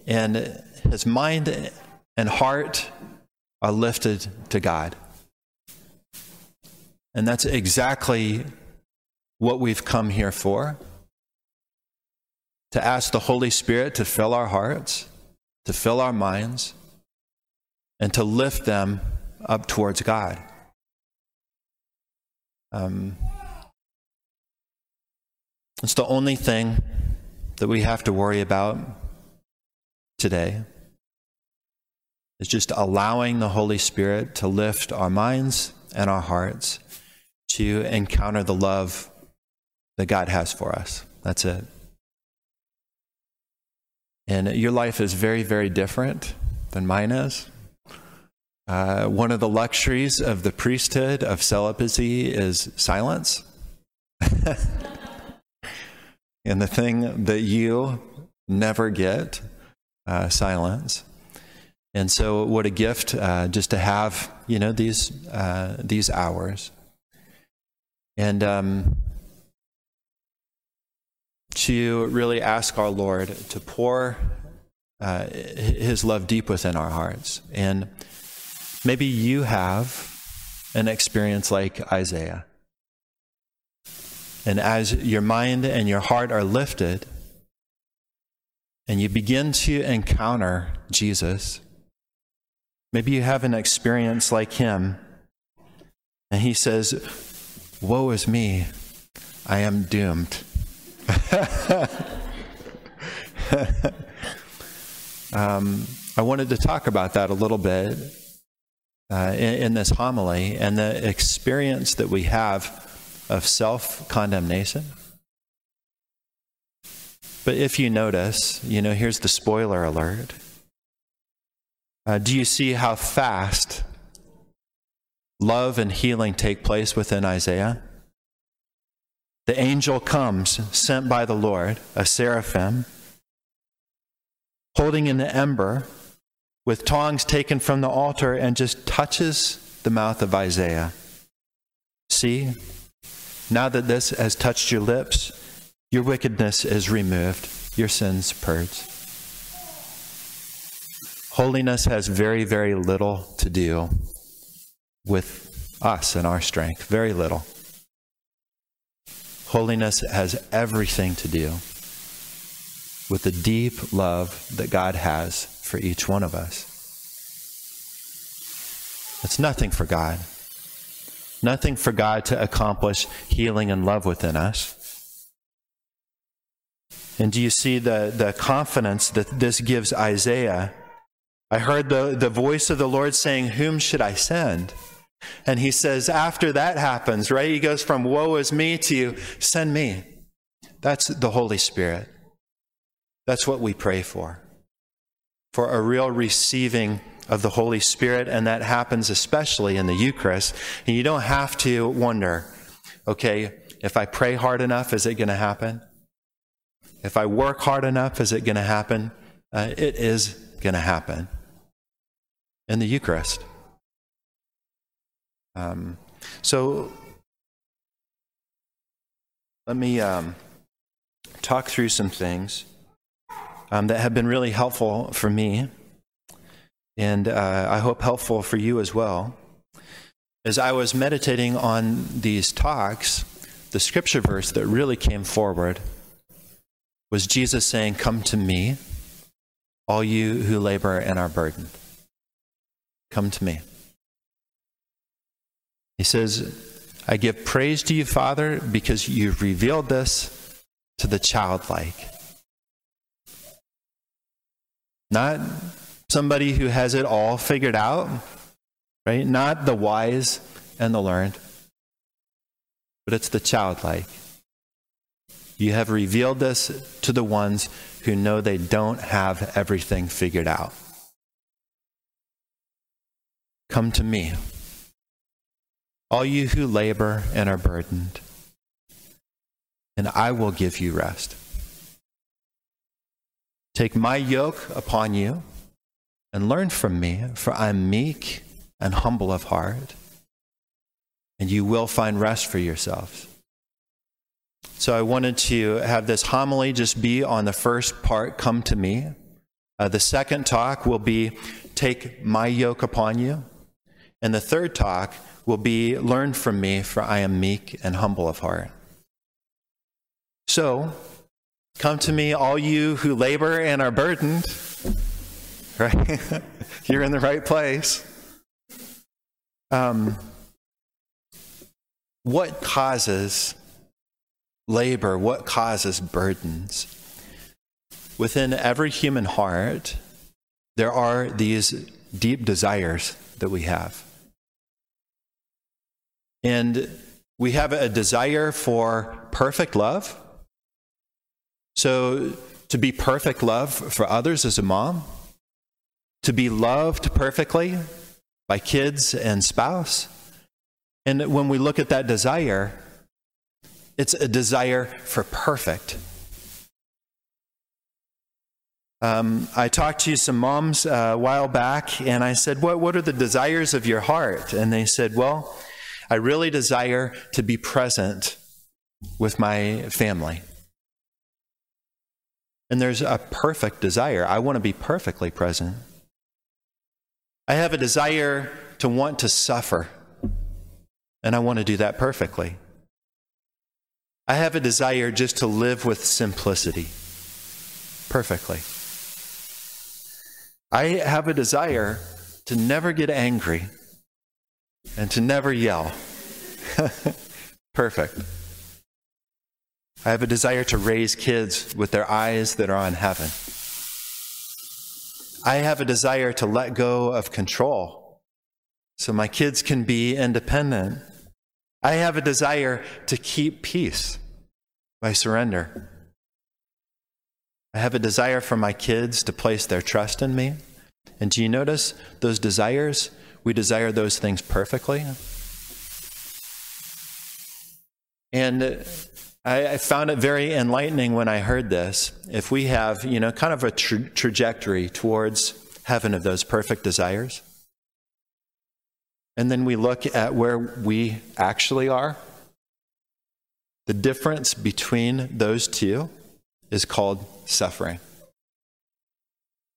and his mind and heart are lifted to God. And that's exactly what we've come here for to ask the Holy Spirit to fill our hearts, to fill our minds, and to lift them up towards God. Um, it's the only thing that we have to worry about today. Is just allowing the Holy Spirit to lift our minds and our hearts to encounter the love that God has for us. That's it. And your life is very, very different than mine is. Uh, one of the luxuries of the priesthood of celibacy is silence. and the thing that you never get, uh, silence. And so, what a gift uh, just to have, you know, these uh, these hours. And um, to really ask our Lord to pour uh, His love deep within our hearts. And maybe you have an experience like Isaiah. And as your mind and your heart are lifted, and you begin to encounter Jesus, maybe you have an experience like him, and he says, Woe is me, I am doomed. um, I wanted to talk about that a little bit uh, in, in this homily and the experience that we have of self condemnation. But if you notice, you know, here's the spoiler alert. Uh, do you see how fast love and healing take place within Isaiah? The angel comes, sent by the Lord, a seraphim, holding an ember with tongs taken from the altar and just touches the mouth of Isaiah. See, now that this has touched your lips, your wickedness is removed, your sins purged. Holiness has very, very little to do with us and our strength. Very little. Holiness has everything to do with the deep love that God has for each one of us. It's nothing for God. Nothing for God to accomplish healing and love within us. And do you see the, the confidence that this gives Isaiah? I heard the, the voice of the Lord saying, Whom should I send? And he says, after that happens, right? He goes from woe is me to send me. That's the Holy Spirit. That's what we pray for. For a real receiving of the Holy Spirit, and that happens especially in the Eucharist. And you don't have to wonder, okay, if I pray hard enough, is it going to happen? If I work hard enough, is it going to happen? Uh, it is going to happen in the Eucharist. Um, so let me um, talk through some things um, that have been really helpful for me, and uh, I hope helpful for you as well. As I was meditating on these talks, the scripture verse that really came forward was Jesus saying, Come to me, all you who labor and are burdened. Come to me. He says, I give praise to you, Father, because you've revealed this to the childlike. Not somebody who has it all figured out, right? Not the wise and the learned, but it's the childlike. You have revealed this to the ones who know they don't have everything figured out. Come to me, all you who labor and are burdened, and I will give you rest. Take my yoke upon you and learn from me, for I am meek and humble of heart, and you will find rest for yourselves. So I wanted to have this homily just be on the first part, come to me. Uh, the second talk will be, take my yoke upon you. And the third talk will be Learn from me, for I am meek and humble of heart. So, come to me, all you who labor and are burdened. Right? You're in the right place. Um, what causes labor? What causes burdens? Within every human heart, there are these deep desires that we have. And we have a desire for perfect love. So, to be perfect love for others as a mom, to be loved perfectly by kids and spouse. And when we look at that desire, it's a desire for perfect. Um, I talked to some moms uh, a while back, and I said, what, what are the desires of your heart? And they said, Well, I really desire to be present with my family. And there's a perfect desire. I want to be perfectly present. I have a desire to want to suffer, and I want to do that perfectly. I have a desire just to live with simplicity perfectly. I have a desire to never get angry and to never yell. Perfect. I have a desire to raise kids with their eyes that are on heaven. I have a desire to let go of control so my kids can be independent. I have a desire to keep peace by surrender. I have a desire for my kids to place their trust in me. And do you notice those desires? We desire those things perfectly. And I, found it very enlightening when I heard this. If we have, you know, kind of a tra- trajectory towards heaven of those perfect desires, and then we look at where we actually are, the difference between those two is called suffering.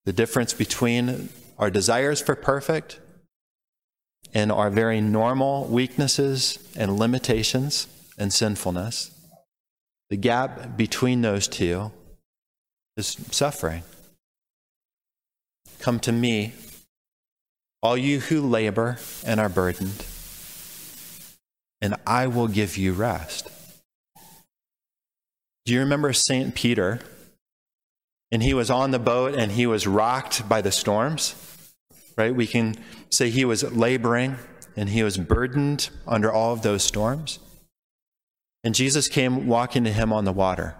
The difference between our desires for perfect and our very normal weaknesses and limitations and sinfulness, the gap between those two is suffering. Come to me, all you who labor and are burdened, and I will give you rest. Do you remember St. Peter? And he was on the boat and he was rocked by the storms, right? We can say he was laboring and he was burdened under all of those storms. And Jesus came walking to him on the water.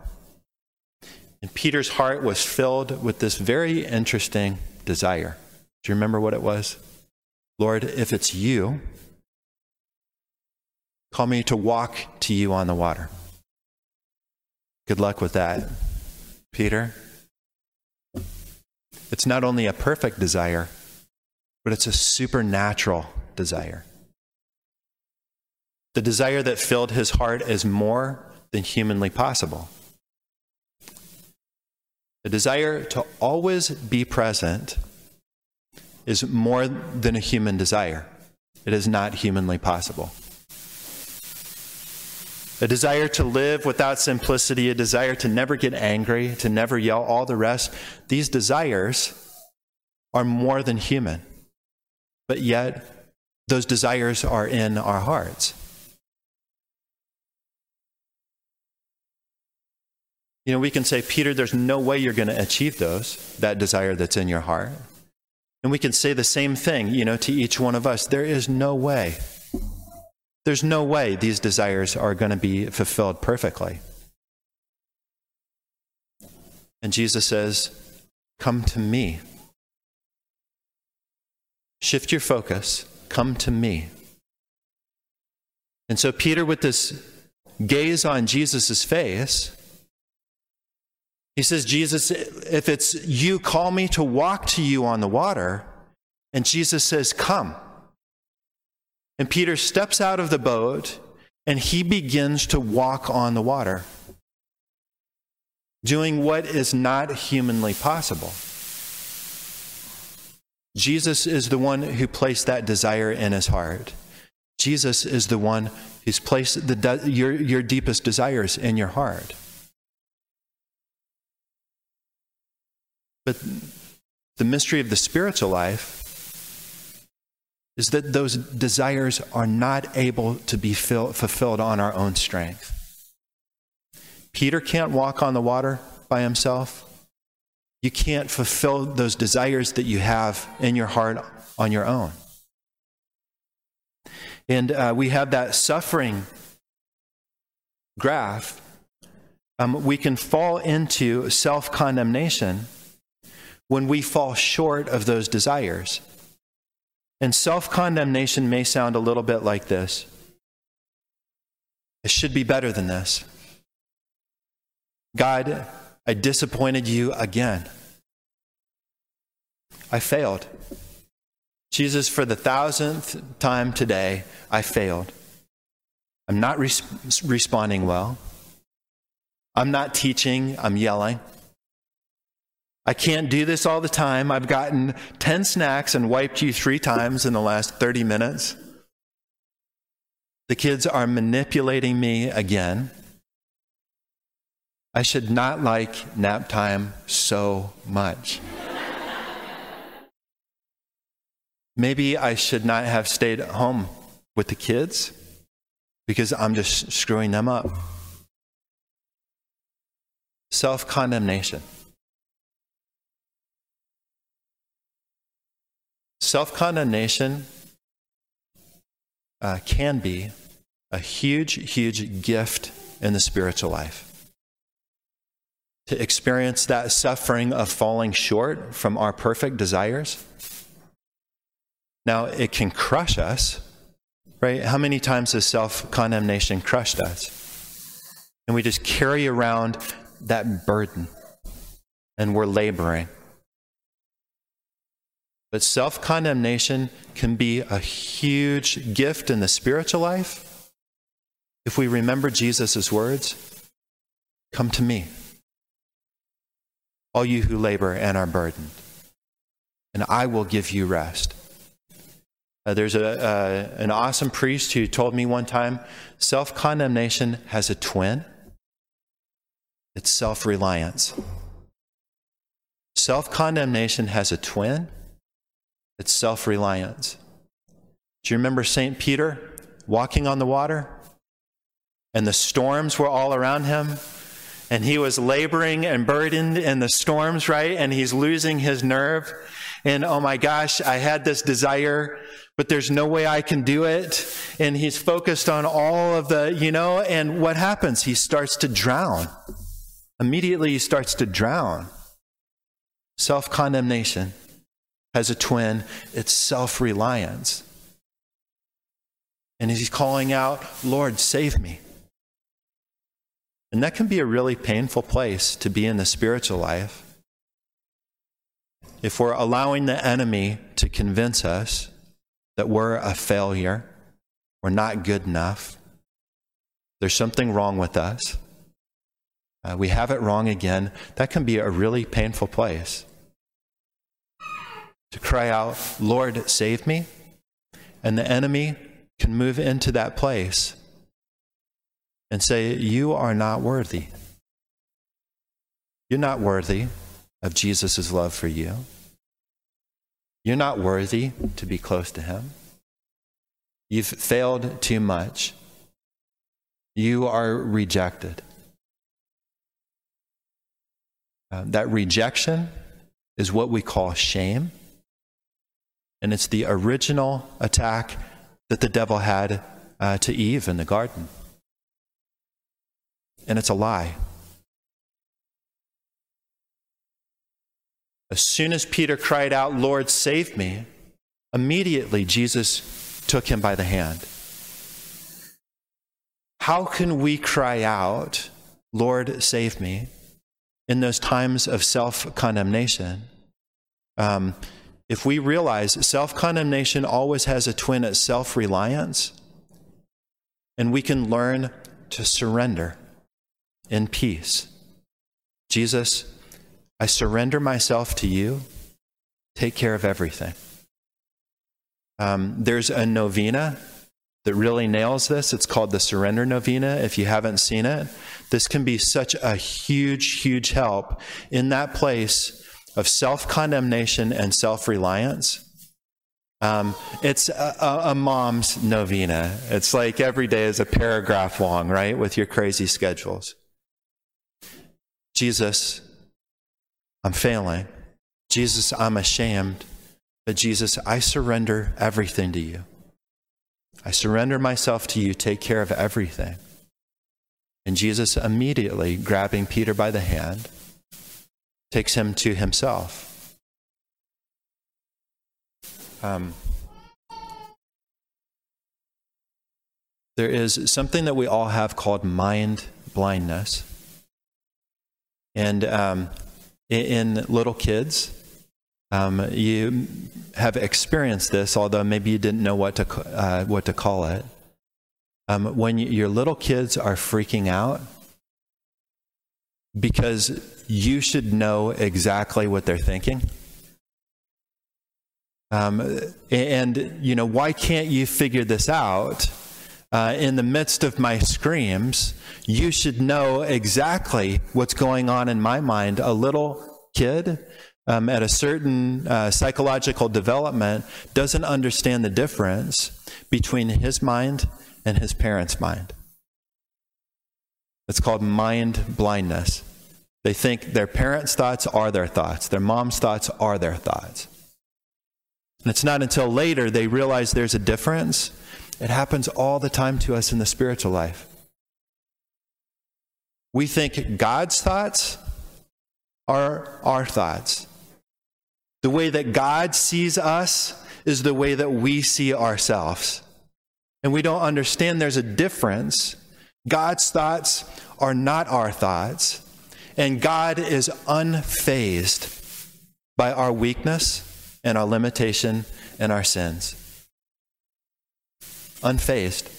And Peter's heart was filled with this very interesting desire. Do you remember what it was? Lord, if it's you, call me to walk to you on the water. Good luck with that, Peter. It's not only a perfect desire, but it's a supernatural desire. The desire that filled his heart is more than humanly possible. The desire to always be present is more than a human desire. It is not humanly possible. A desire to live without simplicity, a desire to never get angry, to never yell, all the rest, these desires are more than human. But yet, those desires are in our hearts. You know, we can say, Peter, there's no way you're going to achieve those, that desire that's in your heart. And we can say the same thing, you know, to each one of us. There is no way. There's no way these desires are going to be fulfilled perfectly. And Jesus says, Come to me. Shift your focus Come to me. And so, Peter, with this gaze on Jesus' face, he says, Jesus, if it's you, call me to walk to you on the water. And Jesus says, Come. And Peter steps out of the boat and he begins to walk on the water, doing what is not humanly possible. Jesus is the one who placed that desire in his heart. Jesus is the one who's placed the, your, your deepest desires in your heart. But the mystery of the spiritual life is that those desires are not able to be fill, fulfilled on our own strength. Peter can't walk on the water by himself. You can't fulfill those desires that you have in your heart on your own. And uh, we have that suffering graph. Um, we can fall into self condemnation when we fall short of those desires. And self condemnation may sound a little bit like this I should be better than this. God, I disappointed you again. I failed. Jesus, for the thousandth time today, I failed. I'm not res- responding well. I'm not teaching, I'm yelling. I can't do this all the time. I've gotten 10 snacks and wiped you three times in the last 30 minutes. The kids are manipulating me again. I should not like nap time so much. Maybe I should not have stayed at home with the kids because I'm just screwing them up. Self condemnation. Self condemnation uh, can be a huge, huge gift in the spiritual life. To experience that suffering of falling short from our perfect desires. Now, it can crush us, right? How many times has self condemnation crushed us? And we just carry around that burden and we're laboring. But self condemnation can be a huge gift in the spiritual life if we remember Jesus' words Come to me, all you who labor and are burdened, and I will give you rest. Uh, there's a, uh, an awesome priest who told me one time self condemnation has a twin it's self reliance. Self condemnation has a twin it's self reliance. Do you remember St. Peter walking on the water? And the storms were all around him. And he was laboring and burdened in the storms, right? And he's losing his nerve. And oh my gosh, I had this desire, but there's no way I can do it. And he's focused on all of the, you know, and what happens? He starts to drown. Immediately, he starts to drown. Self condemnation has a twin it's self reliance. And he's calling out, Lord, save me. And that can be a really painful place to be in the spiritual life. If we're allowing the enemy to convince us that we're a failure, we're not good enough, there's something wrong with us, uh, we have it wrong again, that can be a really painful place to cry out, Lord, save me. And the enemy can move into that place and say, You are not worthy. You're not worthy of Jesus' love for you. You're not worthy to be close to Him. You've failed too much. You are rejected. Uh, that rejection is what we call shame. And it's the original attack that the devil had uh, to Eve in the garden. And it's a lie. As soon as Peter cried out, Lord, save me, Immediately, Jesus took him by the hand. How can we cry out, Lord, save me, in those times of self condemnation? Um, if we realize self condemnation always has a twin at self reliance, and we can learn to surrender in peace. Jesus, I surrender myself to you. Take care of everything. Um, there's a novena that really nails this. It's called the Surrender Novena. If you haven't seen it, this can be such a huge, huge help in that place of self condemnation and self reliance. Um, it's a, a, a, mom's novena. It's like every day is a paragraph long, right, with your crazy schedules. Jesus, I'm failing. Jesus, I'm ashamed. But Jesus, I surrender everything to you. I surrender myself to you. Take care of everything. And Jesus immediately, grabbing Peter by the hand, takes him to himself. Um, there is something that we all have called mind blindness. And um, in little kids, um, you have experienced this, although maybe you didn't know what to, uh, what to call it. Um, when you, your little kids are freaking out, because you should know exactly what they're thinking. Um, and, you know, why can't you figure this out? Uh, in the midst of my screams, you should know exactly what's going on in my mind. A little kid um, at a certain uh, psychological development doesn't understand the difference between his mind and his parents' mind. It's called mind blindness. They think their parents' thoughts are their thoughts, their mom's thoughts are their thoughts. And it's not until later they realize there's a difference. It happens all the time to us in the spiritual life. We think God's thoughts are our thoughts. The way that God sees us is the way that we see ourselves. And we don't understand there's a difference. God's thoughts are not our thoughts, and God is unfazed by our weakness and our limitation and our sins. Unfazed.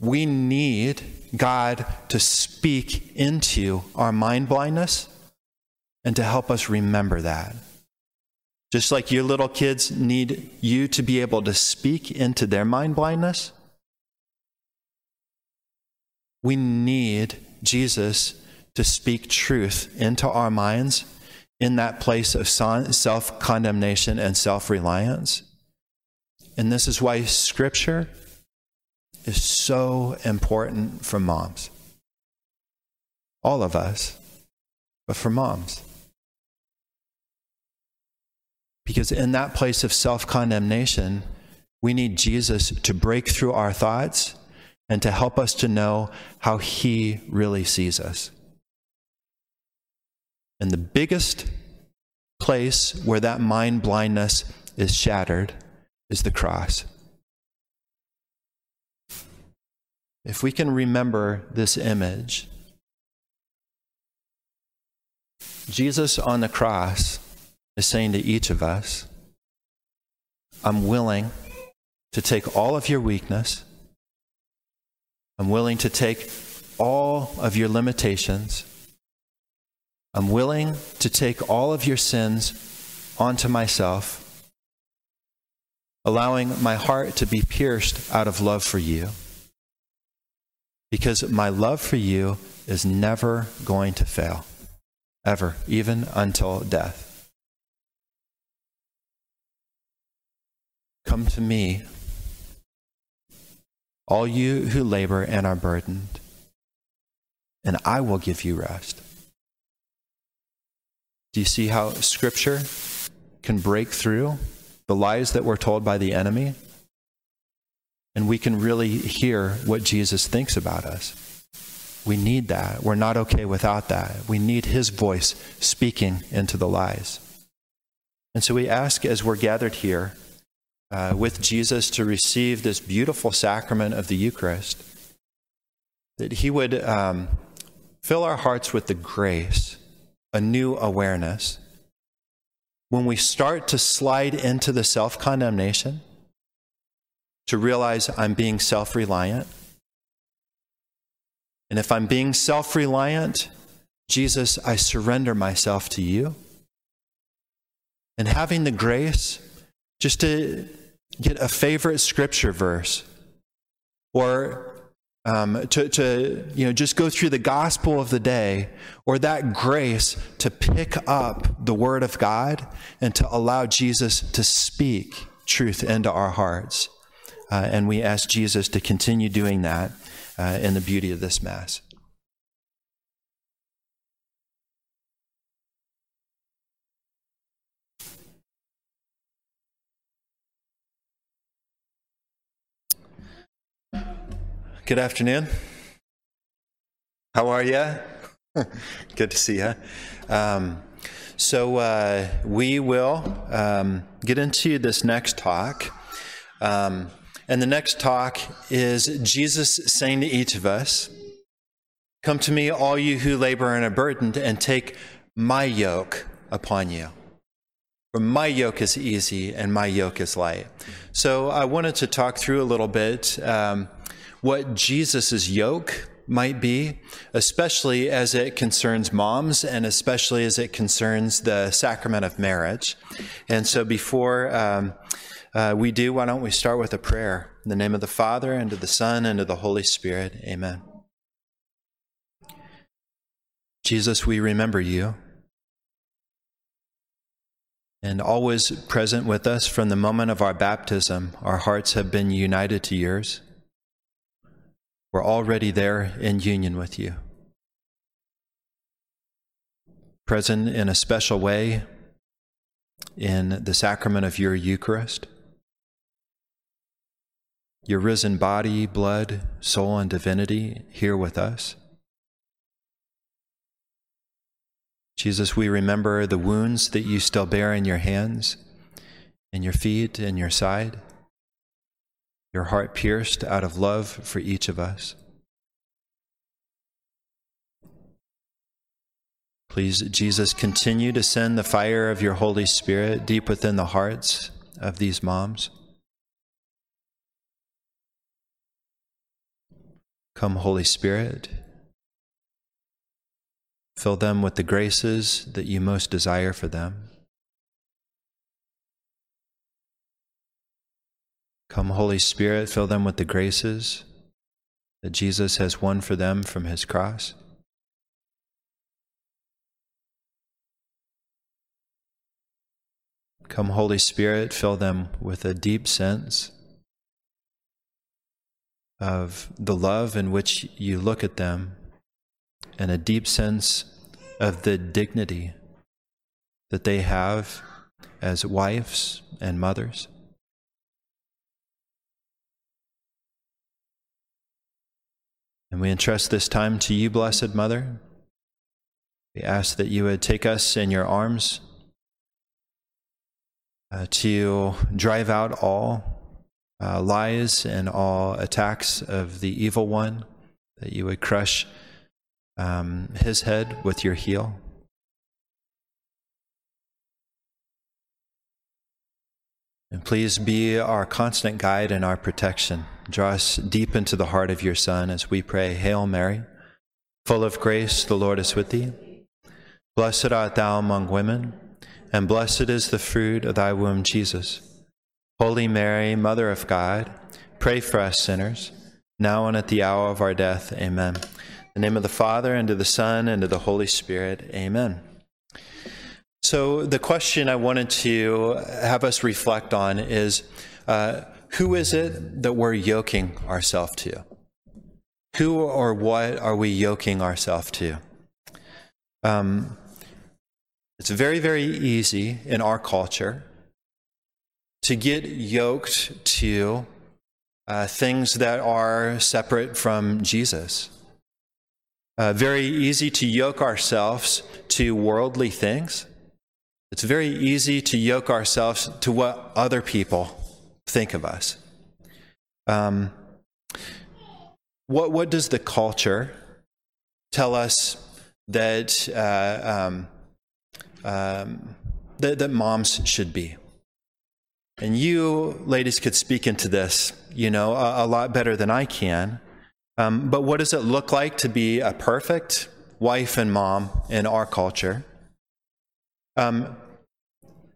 We need God to speak into our mind blindness and to help us remember that. Just like your little kids need you to be able to speak into their mind blindness, we need Jesus to speak truth into our minds in that place of self condemnation and self reliance. And this is why Scripture is so important for moms. All of us, but for moms. Because in that place of self condemnation, we need Jesus to break through our thoughts and to help us to know how He really sees us. And the biggest place where that mind blindness is shattered is the cross. If we can remember this image, Jesus on the cross is saying to each of us, I'm willing to take all of your weakness. I'm willing to take all of your limitations. I'm willing to take all of your sins onto myself, allowing my heart to be pierced out of love for you. Because my love for you is never going to fail, ever, even until death. Come to me, all you who labor and are burdened, and I will give you rest. Do you see how Scripture can break through the lies that we're told by the enemy? And we can really hear what Jesus thinks about us. We need that. We're not okay without that. We need his voice speaking into the lies. And so we ask as we're gathered here uh, with Jesus to receive this beautiful sacrament of the Eucharist, that He would um, fill our hearts with the grace, a new awareness. When we start to slide into the self condemnation, to realize I'm being self reliant. And if I'm being self reliant, Jesus, I surrender myself to you. And having the grace just to get a favorite scripture verse or um, to, to you know just go through the gospel of the day or that grace to pick up the word of god and to allow jesus to speak truth into our hearts. Uh, and we ask jesus to continue doing that uh, in the beauty of this mass Good afternoon. How are you? Good to see you. Um, so, uh, we will um, get into this next talk. Um, and the next talk is Jesus saying to each of us, Come to me, all you who labor and are burdened, and take my yoke upon you. For my yoke is easy and my yoke is light. So, I wanted to talk through a little bit. Um, what Jesus' yoke might be, especially as it concerns moms and especially as it concerns the sacrament of marriage. And so before um, uh, we do, why don't we start with a prayer? In the name of the Father, and of the Son, and of the Holy Spirit. Amen. Jesus, we remember you. And always present with us from the moment of our baptism, our hearts have been united to yours. We're already there in union with you. Present in a special way in the sacrament of your Eucharist. Your risen body, blood, soul, and divinity here with us. Jesus, we remember the wounds that you still bear in your hands, in your feet, in your side your heart pierced out of love for each of us. Please, Jesus, continue to send the fire of your Holy Spirit deep within the hearts of these moms. Come, Holy Spirit. Fill them with the graces that you most desire for them. Come, Holy Spirit, fill them with the graces that Jesus has won for them from his cross. Come, Holy Spirit, fill them with a deep sense of the love in which you look at them and a deep sense of the dignity that they have as wives and mothers. And we entrust this time to you, Blessed Mother. We ask that you would take us in your arms uh, to drive out all uh, lies and all attacks of the evil one, that you would crush um, his head with your heel. And please be our constant guide and our protection. Draw us deep into the heart of your Son as we pray, Hail Mary, full of grace, the Lord is with thee. Blessed art thou among women, and blessed is the fruit of thy womb, Jesus. Holy Mary, Mother of God, pray for us sinners, now and at the hour of our death. Amen. In the name of the Father, and of the Son, and of the Holy Spirit. Amen. So, the question I wanted to have us reflect on is uh, who is it that we're yoking ourselves to? Who or what are we yoking ourselves to? Um, it's very, very easy in our culture to get yoked to uh, things that are separate from Jesus. Uh, very easy to yoke ourselves to worldly things It's very easy to yoke ourselves to what other people think of us. Um, what, what does the culture tell us that, uh, um, um, that, that moms should be? And you, ladies, could speak into this, you know, a, a lot better than I can. Um, but what does it look like to be a perfect wife and mom in our culture? Um,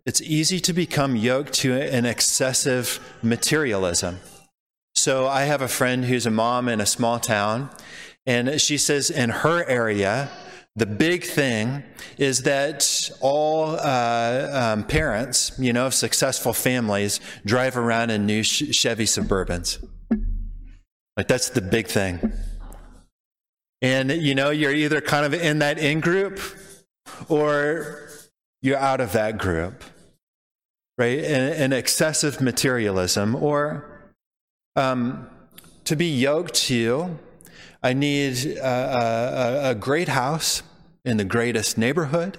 it's easy to become yoked to an excessive materialism. So I have a friend who's a mom in a small town, and she says in her area, the big thing is that all uh, um, parents, you know, successful families drive around in new Chevy Suburbans. Like that's the big thing. And you know, you're either kind of in that in group or you're out of that group right? An, excessive materialism, or um, to be yoked to, you, I need a, a, a great house in the greatest neighborhood.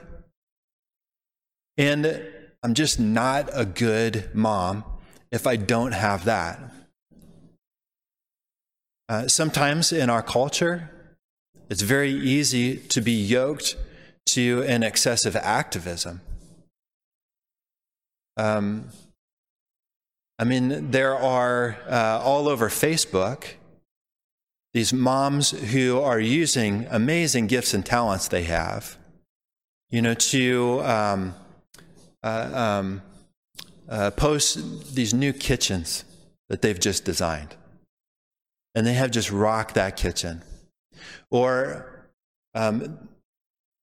And I'm just not a good mom if I don't have that. Uh, sometimes in our culture, it's very easy to be yoked to an excessive activism. Um, I mean, there are uh, all over Facebook these moms who are using amazing gifts and talents they have, you know, to um, uh, um, uh, post these new kitchens that they've just designed. And they have just rocked that kitchen. Or um,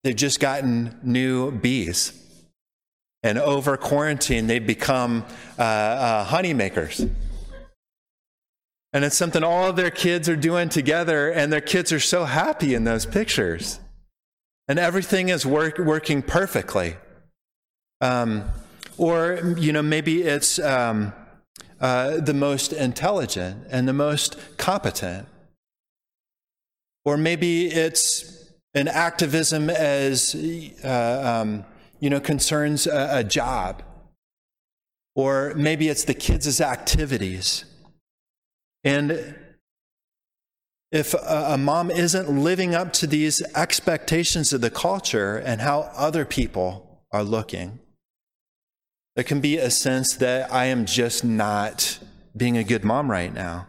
they've just gotten new bees and over quarantine, they've become uh, uh, honey makers. And it's something all of their kids are doing together, and their kids are so happy in those pictures. And everything is work, working perfectly. Um, or, you know, maybe it's um, uh, the most intelligent and the most competent. Or maybe it's an activism as uh, um, you know, concerns a, a job. Or maybe it's the kids' activities. And if a, a mom isn't living up to these expectations of the culture and how other people are looking, there can be a sense that I am just not being a good mom right now.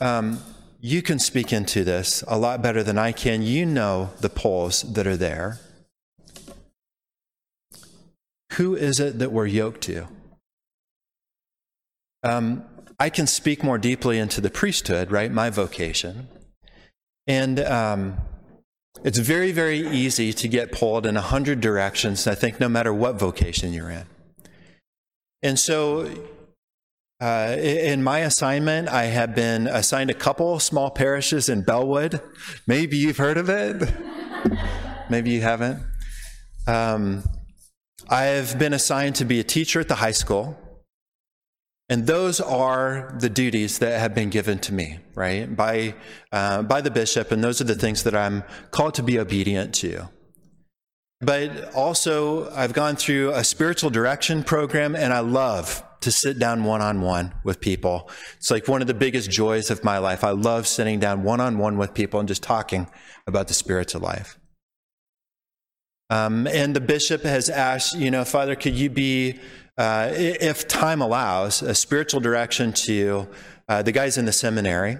Um, you can speak into this a lot better than I can. You know the poles that are there. Who is it that we're yoked to? Um, I can speak more deeply into the priesthood, right? My vocation. And um, it's very, very easy to get pulled in a hundred directions, I think, no matter what vocation you're in. And so, uh, in my assignment, I have been assigned a couple small parishes in Bellwood. Maybe you've heard of it. Maybe you haven't. Um, I've been assigned to be a teacher at the high school. And those are the duties that have been given to me, right, by, uh, by the bishop. And those are the things that I'm called to be obedient to. But also, I've gone through a spiritual direction program, and I love to sit down one on one with people. It's like one of the biggest joys of my life. I love sitting down one on one with people and just talking about the spiritual life. Um, and the bishop has asked, you know, Father, could you be, uh, if time allows, a spiritual direction to uh, the guys in the seminary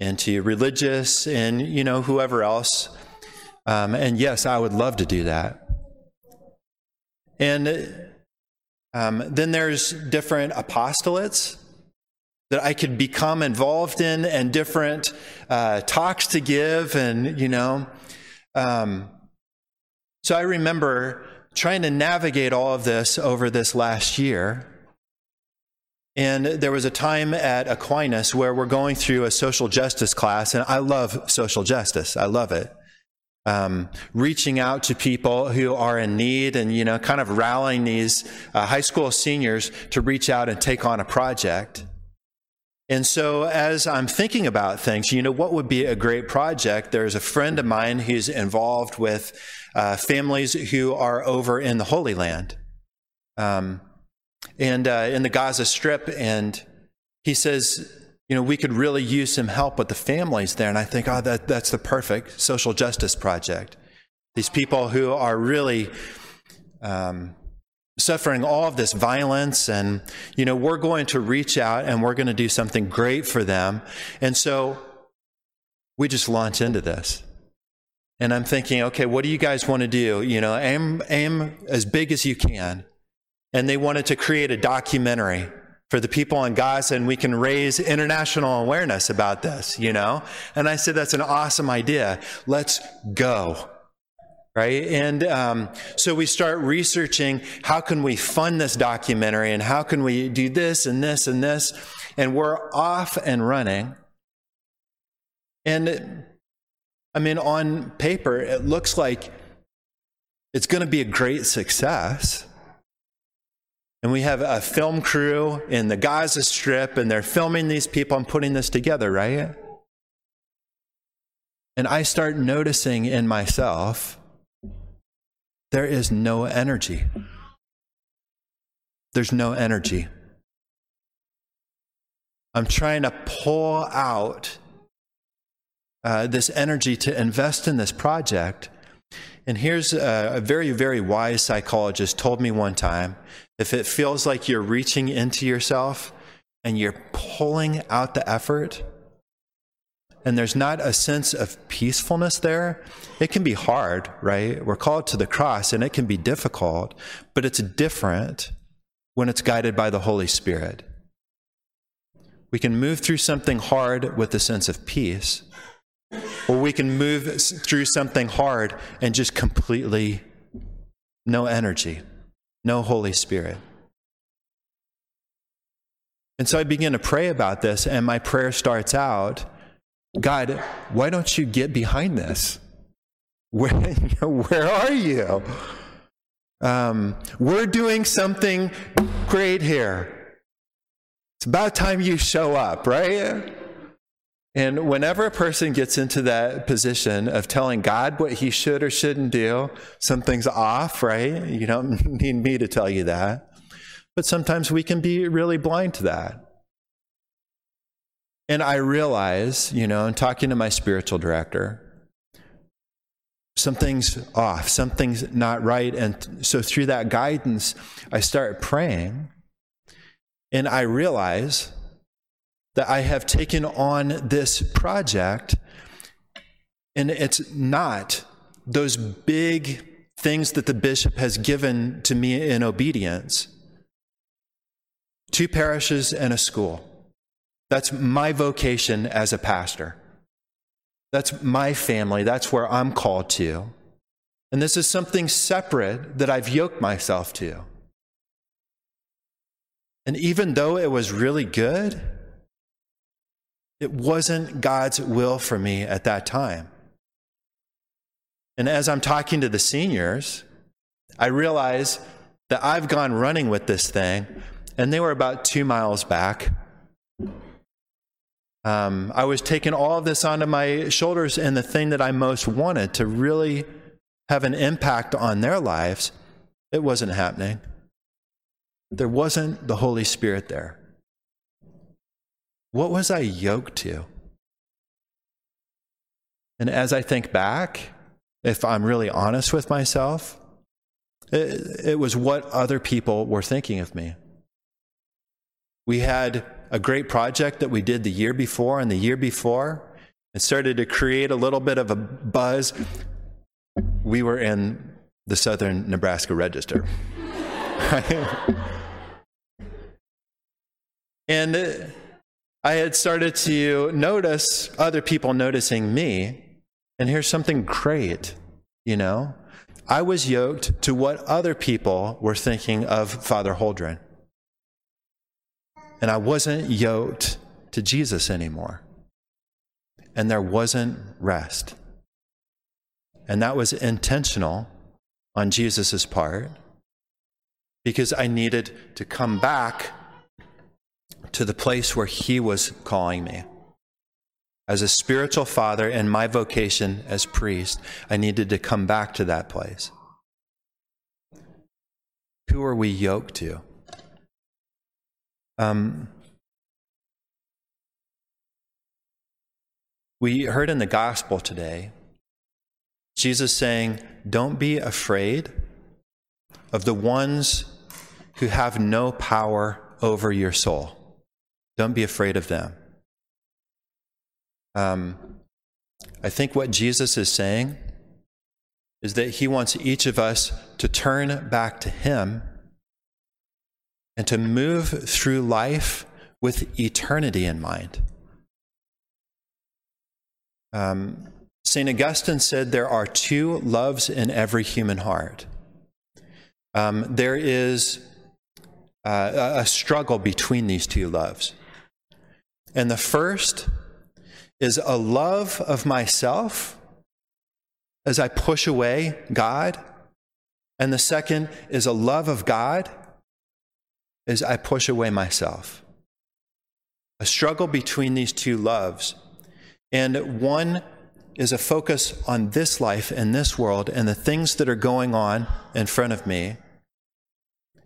and to religious and, you know, whoever else. Um, and yes, I would love to do that. And um, then there's different apostolates that I could become involved in and different uh, talks to give and, you know, um, so I remember trying to navigate all of this over this last year. And there was a time at Aquinas where we're going through a social justice class, and I love social justice. I love it. Um, reaching out to people who are in need and, you know, kind of rallying these uh, high school seniors to reach out and take on a project. And so, as I'm thinking about things, you know, what would be a great project? There's a friend of mine who's involved with uh, families who are over in the Holy Land um, and uh, in the Gaza Strip. And he says, you know, we could really use some help with the families there. And I think, oh, that, that's the perfect social justice project. These people who are really um, suffering all of this violence and you know we're going to reach out and we're going to do something great for them and so we just launch into this and i'm thinking okay what do you guys want to do? You know aim aim as big as you can. And they wanted to create a documentary for the people in Gaza and we can raise international awareness about this, you know? And I said, that's an awesome idea. Let's go. Right? And um, so we start researching how can we fund this documentary and how can we do this and this and this? And we're off and running. And i mean on paper it looks like it's going to be a great success and we have a film crew in the gaza strip and they're filming these people and putting this together right and i start noticing in myself there is no energy. There's no energy. I'm trying to pull out uh, this energy to invest in this project. And here's a, a very, very wise psychologist told me one time if it feels like you're reaching into yourself and you're pulling out the effort, and there's not a sense of peacefulness there, it can be hard, right? We're called to the cross and it can be difficult, but it's different when it's guided by the Holy Spirit. We can move through something hard with a sense of peace, or we can move through something hard and just completely no energy, no Holy Spirit. And so I begin to pray about this, and my prayer starts out God, why don't you get behind this? Where, where are you? Um, we're doing something great here. It's about time you show up, right? And whenever a person gets into that position of telling God what he should or shouldn't do, something's off, right? You don't need me to tell you that. But sometimes we can be really blind to that. And I realize, you know, in talking to my spiritual director, something's off, something's not right. And so through that guidance, I start praying and I realize that I have taken on this project and it's not those big things that the bishop has given to me in obedience two parishes and a school. That's my vocation as a pastor. That's my family. That's where I'm called to. And this is something separate that I've yoked myself to. And even though it was really good, it wasn't God's will for me at that time. And as I'm talking to the seniors, I realize that I've gone running with this thing, and they were about two miles back. Um, I was taking all of this onto my shoulders, and the thing that I most wanted to really have an impact on their lives, it wasn't happening. There wasn't the Holy Spirit there. What was I yoked to? And as I think back, if I'm really honest with myself, it, it was what other people were thinking of me. We had a great project that we did the year before and the year before. It started to create a little bit of a buzz. We were in the Southern Nebraska Register. and I had started to notice other people noticing me. And here's something great, you know? I was yoked to what other people were thinking of Father Holdren and I wasn't yoked to Jesus anymore. And there wasn't rest. And that was intentional on Jesus' part because I needed to come back to the place where He was calling me. As a spiritual father and my vocation as priest, I needed to come back to that place. Who are we yoked to? Um, we heard in the gospel today Jesus saying, Don't be afraid of the ones who have no power over your soul. Don't be afraid of them. Um, I think what Jesus is saying is that he wants each of us to turn back to him and to move through life with eternity in mind. Um, St. Augustine said there are two loves in every human heart. Um, there is uh, a struggle between these two loves. And the first is a love of myself as I push away God. And the second is a love of God as I push away myself. A struggle between these two loves. And one is a focus on this life and this world and the things that are going on in front of me.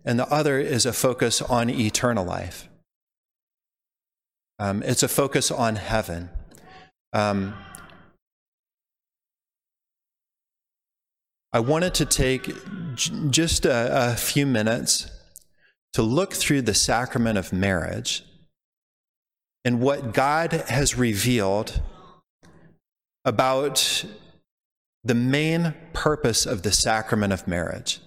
And the other is a focus on eternal life. Um, it's a focus on heaven. Um, I wanted to take j- just a, a few minutes to look through the sacrament of marriage and what God has revealed about the main purpose of the sacrament of marriage.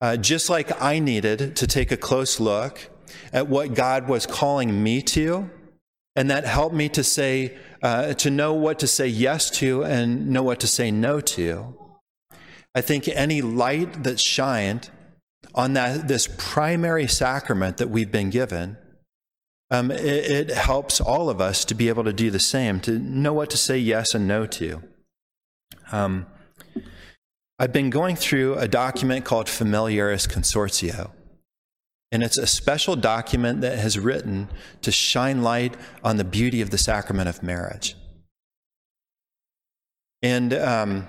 Uh, just like I needed to take a close look at what God was calling me to, and that helped me to say, uh, to know what to say yes to and know what to say no to. I think any light that shined on that this primary sacrament that we've been given um, it, it helps all of us to be able to do the same, to know what to say yes and no to. Um, I've been going through a document called Familiaris Consortio. And it's a special document that has written to shine light on the beauty of the sacrament of marriage. And um,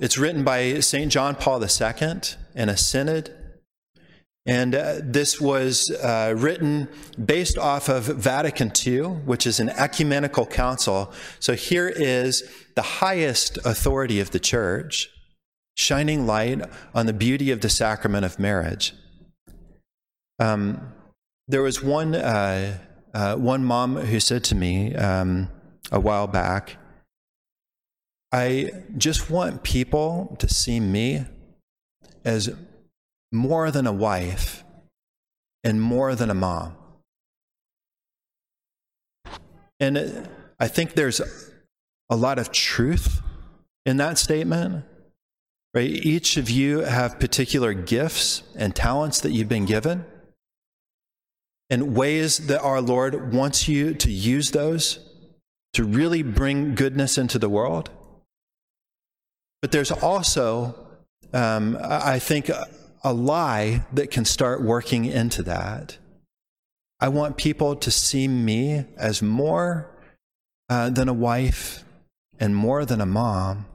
it's written by St. John Paul II in a synod and uh, this was uh, written based off of Vatican II, which is an ecumenical council. So here is the highest authority of the church shining light on the beauty of the sacrament of marriage. Um, there was one, uh, uh one mom who said to me um, a while back, I just want people to see me as more than a wife and more than a mom. And I think there's a lot of truth in that statement. Right? Each of you have particular gifts and talents that you've been given, and ways that our Lord wants you to use those to really bring goodness into the world. But there's also, um, I think, a lie that can start working into that. I want people to see me as more uh, than a wife and more than a mom,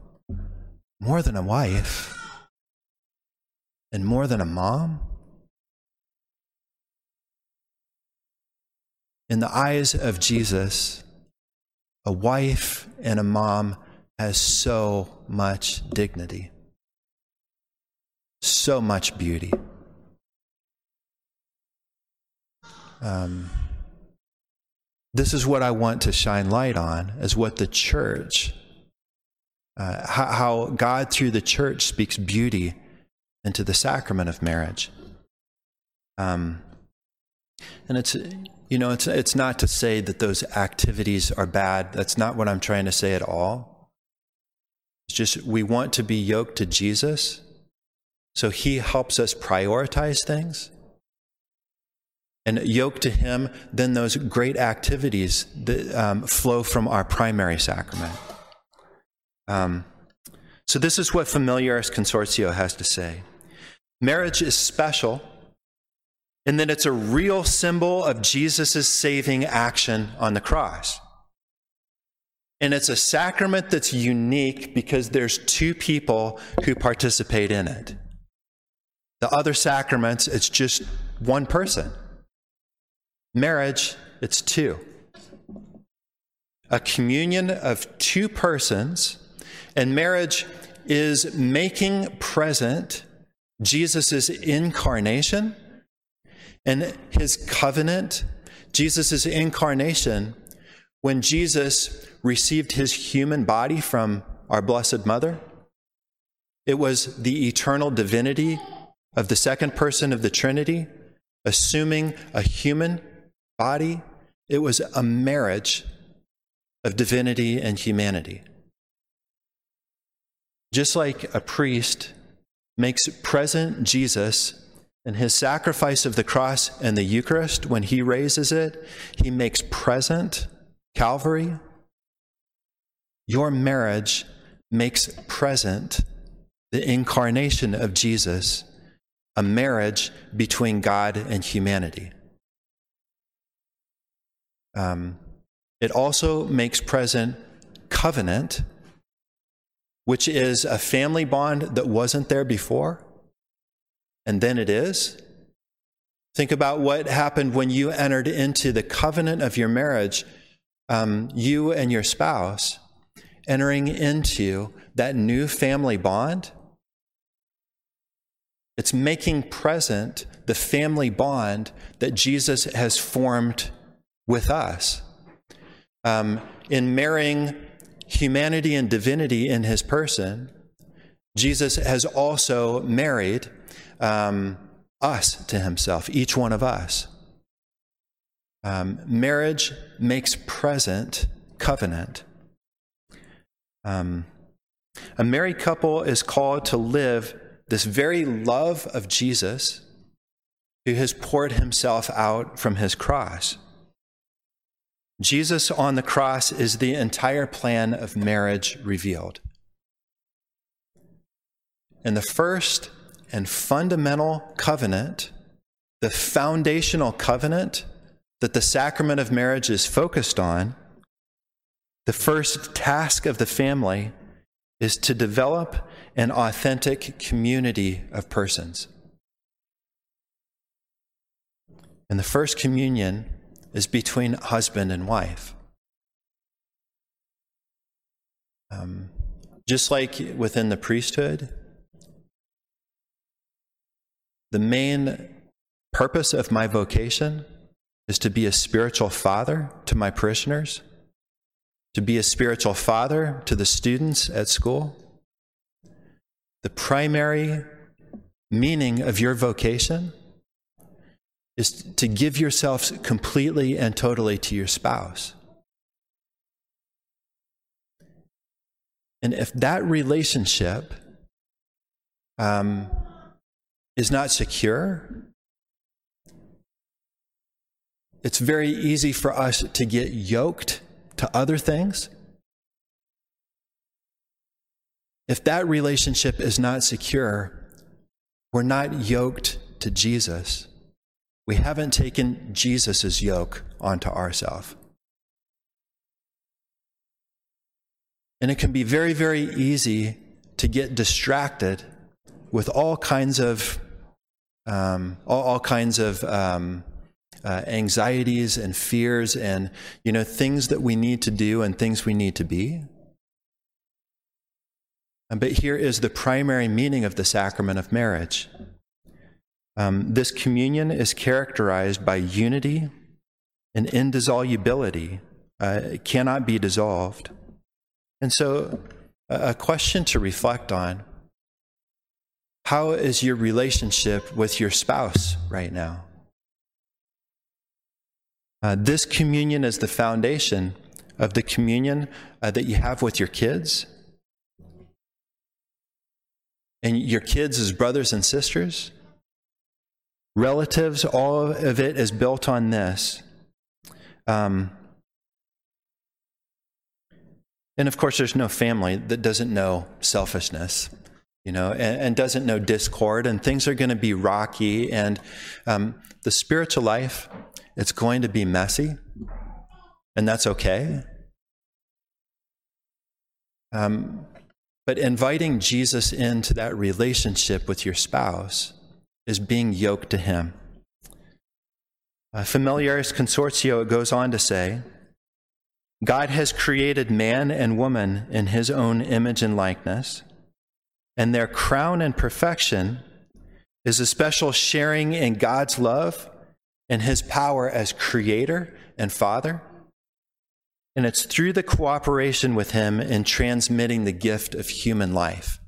more than a wife and more than a mom. In the eyes of Jesus, a wife and a mom has so much dignity so much beauty. Um, this is what I want to shine light on, is what the church, uh, how, how God through the church speaks beauty into the sacrament of marriage. Um, and it's, you know, it's, it's not to say that those activities are bad. That's not what I'm trying to say at all. It's just we want to be yoked to Jesus so he helps us prioritize things and yoke to him then those great activities that um, flow from our primary sacrament. Um, so, this is what Familiaris Consortio has to say. Marriage is special and that it's a real symbol of Jesus' saving action on the cross. And it's a sacrament that's unique because there's two people who participate in it. The other sacraments, it's just one person. Marriage, it's two. A communion of two persons, and marriage is making present Jesus' incarnation and his covenant, Jesus' incarnation, when Jesus received his human body from our Blessed Mother, it was the eternal divinity of the second person of the Trinity assuming a human body. It was a marriage of divinity and humanity. Just like a priest makes present Jesus and his sacrifice of the cross and the Eucharist, when he raises it, he makes present Calvary. Your marriage makes present the incarnation of Jesus, a marriage between God and humanity. Um, it also makes present covenant, which is a family bond that wasn't there before and then it is. Think about what happened when you entered into the covenant of your marriage, um, you and your spouse entering into that new family bond. It's making present the family bond that Jesus has formed with us. Um, in marrying humanity and divinity in his person, Jesus has also married um, us to himself, each one of us. Um, marriage makes present covenant. Um, a married couple is called to live this very love of Jesus who has poured himself out from his cross. Jesus on the cross is the entire plan of marriage revealed. And the first and fundamental covenant, the foundational covenant that the sacrament of marriage is focused on, the first task of the family is to develop an authentic community of persons. And the first communion is between husband and wife. Um, just like within the priesthood, the main purpose of my vocation is to be a spiritual father to my parishioners, to be a spiritual father to the students at school. The primary meaning of your vocation is to give yourself completely and totally to your spouse. And if that relationship um, is not secure, it's very easy for us to get yoked to other things. If that relationship is not secure, we're not yoked to Jesus. We haven't taken Jesus' yoke onto ourselves. And it can be very, very easy to get distracted with all kinds of um, all, all, kinds of um, uh, anxieties and fears and you know things that we need to do and things we need to be but here is the primary meaning of the sacrament of marriage um, this communion is characterized by unity and indissolubility uh, it cannot be dissolved and so a question to reflect on how is your relationship with your spouse right now? Uh, this communion is the foundation of the communion uh, that you have with your kids. And your kids as brothers and sisters, relatives, all of it is built on this. Um, and of course, there's no family that doesn't know selfishness. you know, and, and doesn't know discord, and things are going to be rocky, and um, the spiritual life, it's going to be messy, and that's okay. Um, but inviting Jesus into that relationship with your spouse is being yoked to Him. Uh, Familiaris Consortio it goes on to say God has created man and woman in His own image and likeness, and their crown and perfection is a special sharing in God's love and His power as Creator and Father. And it's through the cooperation with Him in transmitting the gift of human life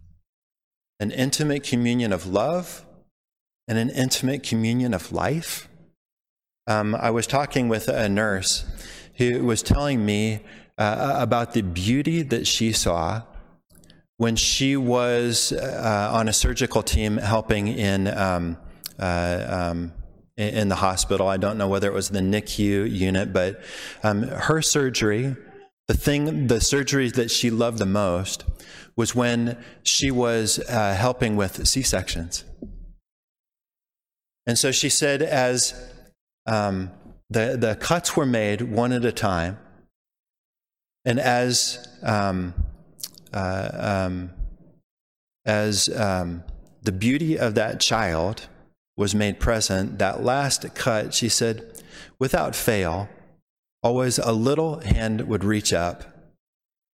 an intimate communion of love and an intimate communion of life. Um, I was talking with a nurse who was telling me uh, about the beauty that she saw when she was uh, on a surgical team helping in um, uh, um, in the hospital. I don't know whether it was the NICU unit, but um, her surgery, the thing, the surgery that she loved the most was when she was uh, helping with C sections. And so she said, as um, the, the cuts were made one at a time, and as um, uh, um, as um, the beauty of that child was made present, that last cut, she said, without fail, always a little hand would reach up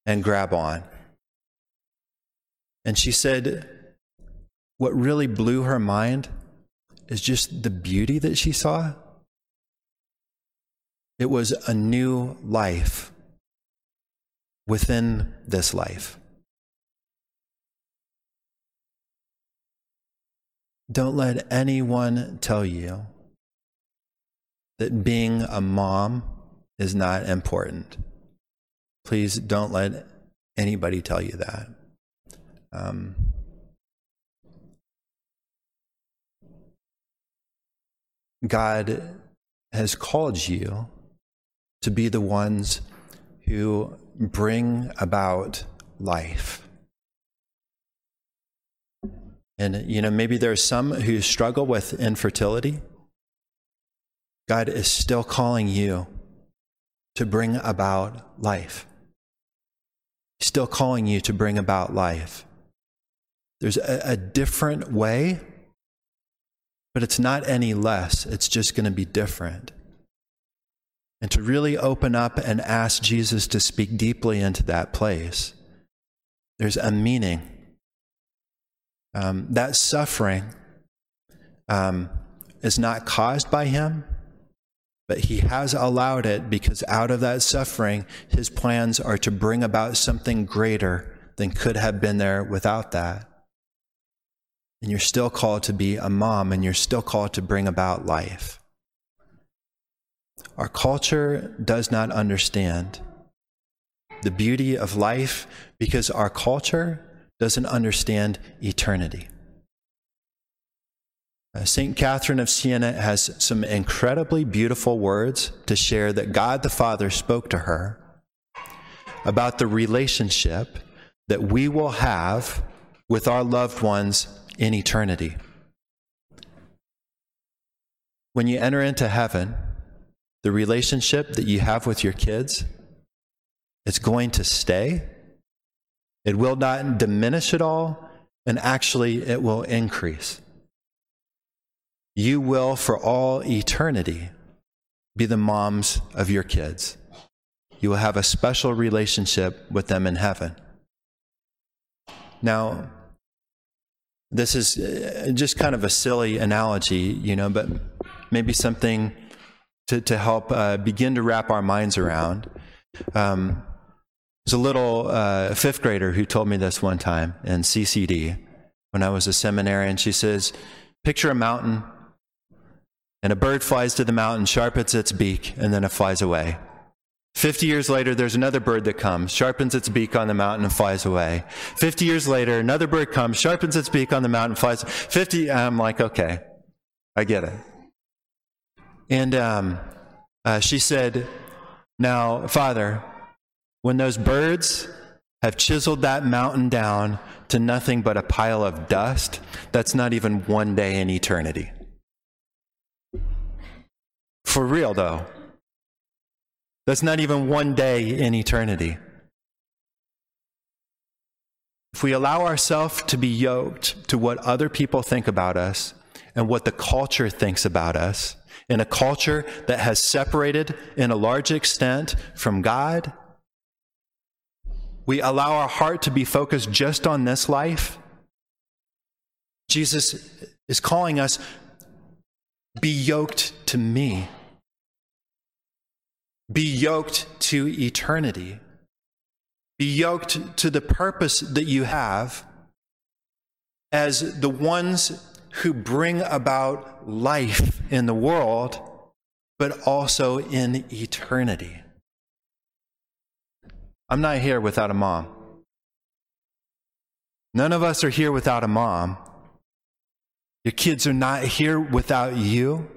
and grab on. And she said, what really blew her mind is just the beauty that she saw. It was a new life within this life. Don't let anyone tell you that being a mom is not important. Please don't let anybody tell you that. Um, God has called you to be the ones who bring about life. And, you know, maybe there are some who struggle with infertility. God is still calling you to bring about life. Still calling you to bring about life. There's a, a different way, but it's not any less. It's just going to be different. And to really open up and ask Jesus to speak deeply into that place, there's a meaning um, that suffering um, is not caused by him, but he has allowed it because out of that suffering, his plans are to bring about something greater than could have been there without that. And you're still called to be a mom, and you're still called to bring about life. Our culture does not understand the beauty of life because our culture doesn't understand eternity. Uh, St. Catherine of Siena has some incredibly beautiful words to share that God the Father spoke to her about the relationship that we will have with our loved ones in eternity. When you enter into heaven, the relationship that you have with your kids, it's going to stay it will not diminish at all, and actually, it will increase. You will, for all eternity, be the moms of your kids. You will have a special relationship with them in heaven. Now, this is uh, just kind of a silly analogy, you know, but maybe something to, to help uh, begin to wrap our minds around. Um, there's a little uh, fifth grader who told me this one time in CCD when I was a seminarian. She says, Picture a mountain, and a bird flies to the mountain, sharpens its beak, and then it flies away. 50 years later, there's another bird that comes, sharpens its beak on the mountain, and flies away. 50 years later, another bird comes, sharpens its beak on the mountain, flies. 50, I'm like, okay, I get it. And um, uh, she said, Now, Father, when those birds have chiseled that mountain down to nothing but a pile of dust, that's not even one day in eternity. For real, though. That's not even one day in eternity. If we allow ourselves to be yoked to what other people think about us and what the culture thinks about us, in a culture that has separated in a large extent from God, we allow our heart to be focused just on this life. Jesus is calling us, be yoked to me. Be yoked to eternity. Be yoked to the purpose that you have as the ones who bring about life in the world, but also in eternity. I'm not here without a mom. None of us are here without a mom. Your kids are not here without you.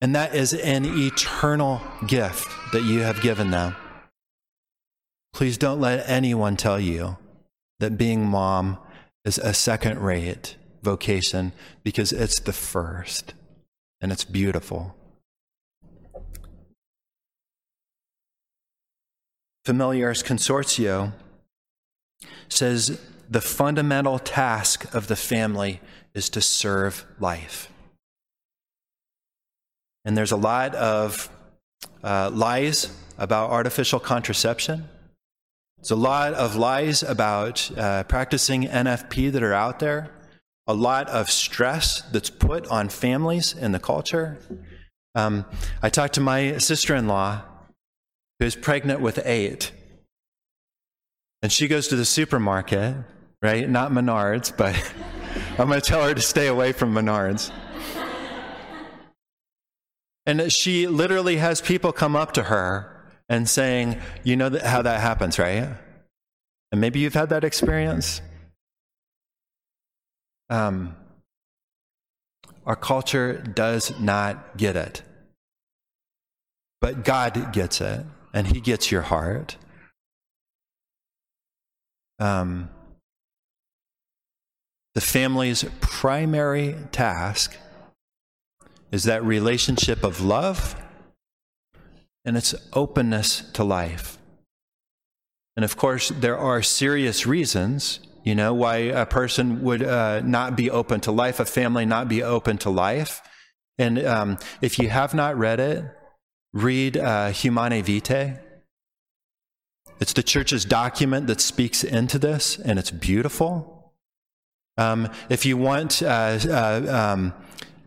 And that is an eternal gift that you have given them. Please don't let anyone tell you that being mom is a second rate vocation because it's the first and it's beautiful. Familiaris Consortio says the fundamental task of the family is to serve life. And there's a lot of uh, lies about artificial contraception. There's a lot of lies about uh, practicing NFP that are out there. A lot of stress that's put on families in the culture. Um, I talked to my sister in law who's pregnant with eight. And she goes to the supermarket, right? Not Menards, but I'm going to tell her to stay away from Menards. And she literally has people come up to her and saying, You know how that happens, right? And maybe you've had that experience. Um, our culture does not get it. But God gets it and He gets your heart. Um, the family's primary task is that relationship of love and its openness to life. And of course, there are serious reasons, you know, why a person would uh, not be open to life, a family not be open to life. And um, if you have not read it, read uh, Vitae. It's the church's document that speaks into this, and it's beautiful. Um, if you want, uh, uh, um,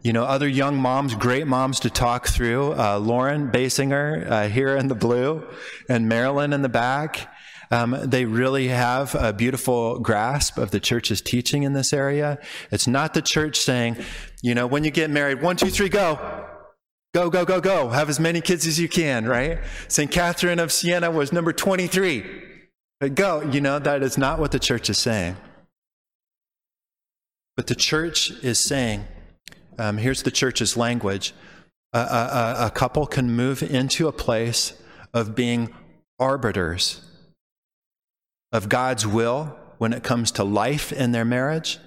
you know, other young moms, great moms to talk through, uh, Lauren Basinger uh, here in the blue, and Marilyn in the back. Um, they really have a beautiful grasp of the church's teaching in this area. It's not the church saying, you know, when you get married, one, two, three, go. Go, go, go, go. Have as many kids as you can, right? St. Catherine of Siena was number 23. But go. You know, that is not what the church is saying. But the church is saying, um, here's the church's language a, a, a couple can move into a place of being arbiters of God's will when it comes to life in their marriage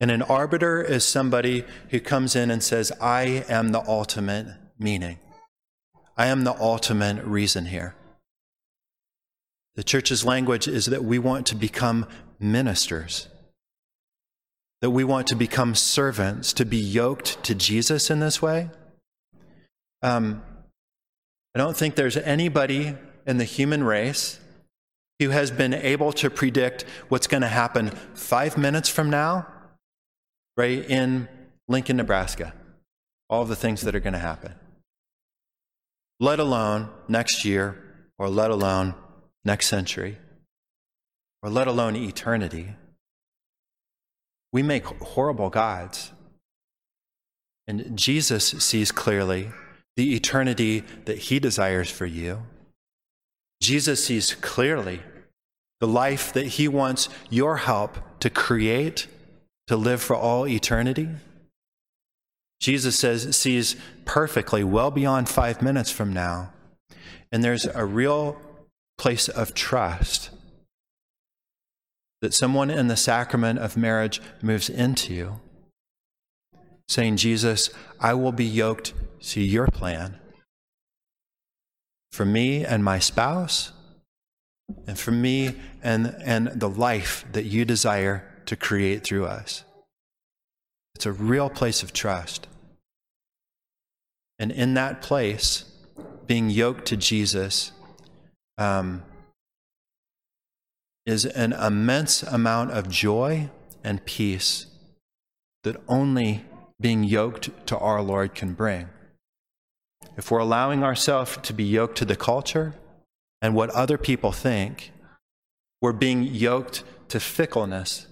and an arbiter is somebody who comes in and says, I am the ultimate meaning. I am the ultimate reason here. The church's language is that we want to become ministers, that we want to become servants, to be yoked to Jesus in this way. Um, I don't think there's anybody in the human race who has been able to predict what's going to happen five minutes from now right in Lincoln, Nebraska. All the things that are going to happen. Let alone next year, or let alone next century, or let alone eternity. We make horrible gods. And Jesus sees clearly the eternity that he desires for you. Jesus sees clearly the life that he wants your help to create to live for all eternity? Jesus says, sees perfectly, well beyond five minutes from now. And there's a real place of trust that someone in the sacrament of marriage moves into, you, saying, Jesus, I will be yoked to your plan for me and my spouse, and for me and, and the life that you desire to create through us. It's a real place of trust. And in that place, being yoked to Jesus um, is an immense amount of joy and peace that only being yoked to our Lord can bring. If we're allowing ourselves to be yoked to the culture and what other people think, we're being yoked to fickleness.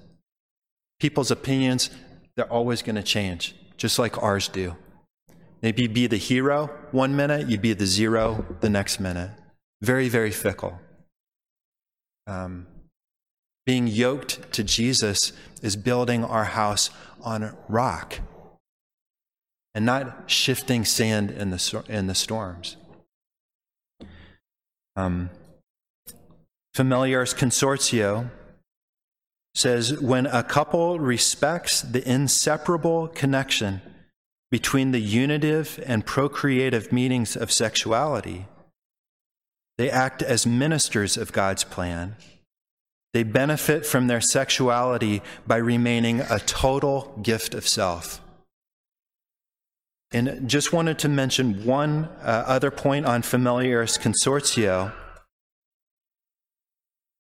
People's opinions, they're always going to change, just like ours do. Maybe be the hero one minute, you'd be the zero the next minute. Very, very fickle. Um, being yoked to Jesus is building our house on rock and not shifting sand in the, in the storms. Um, Familiaris Consortio says when a couple respects the inseparable connection between the unitive and procreative meanings of sexuality, they act as ministers of God's plan. They benefit from their sexuality by remaining a total gift of self. And just wanted to mention one uh, other point on Familiaris Consortio.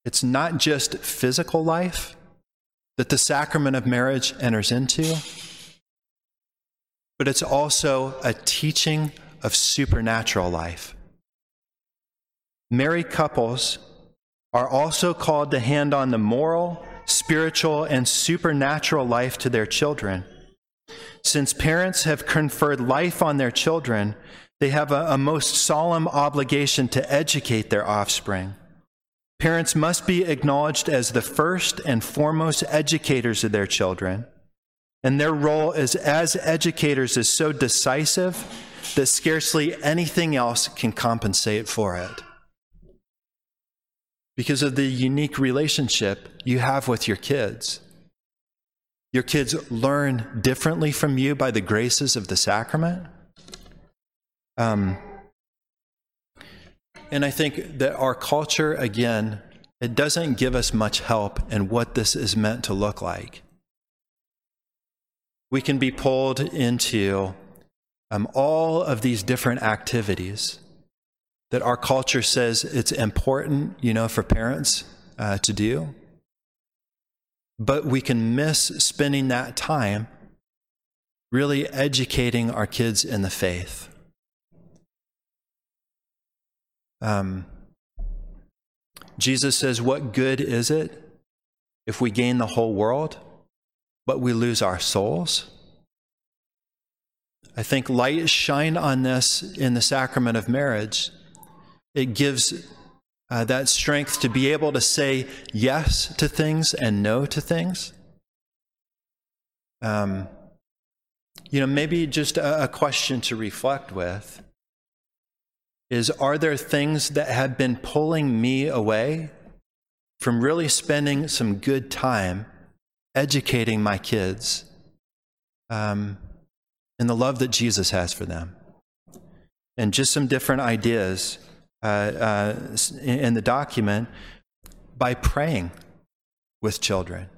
It's not just physical life that the sacrament of marriage enters into but it's also a teaching of supernatural life. Married couples are also called to hand on the moral, spiritual, and supernatural life to their children. Since parents have conferred life on their children, they have a, a, most solemn obligation to educate their offspring. Parents must be acknowledged as the first and foremost educators of their children. And their role as, as educators is so decisive that scarcely anything else can compensate for it. Because of the unique relationship you have with your kids. Your kids learn differently from you by the graces of the sacrament. Um, and I think that our culture, again, it doesn't give us much help in what this is meant to look like we can be pulled into um, all of these different activities that our culture says it's important, you know, for parents uh, to do. But we can miss spending that time really educating our kids in the faith. Um, Jesus says, What good is it if we gain the whole world? but we lose our souls. I think light shine on this in the sacrament of marriage. It gives uh, that strength to be able to say yes to things and no to things. Um, you know, maybe just a, a question to reflect with is Are there things that have been pulling me away from really spending some good time educating my kids um, in the love that Jesus has for them. And just some different ideas uh, uh, in the document by praying with children.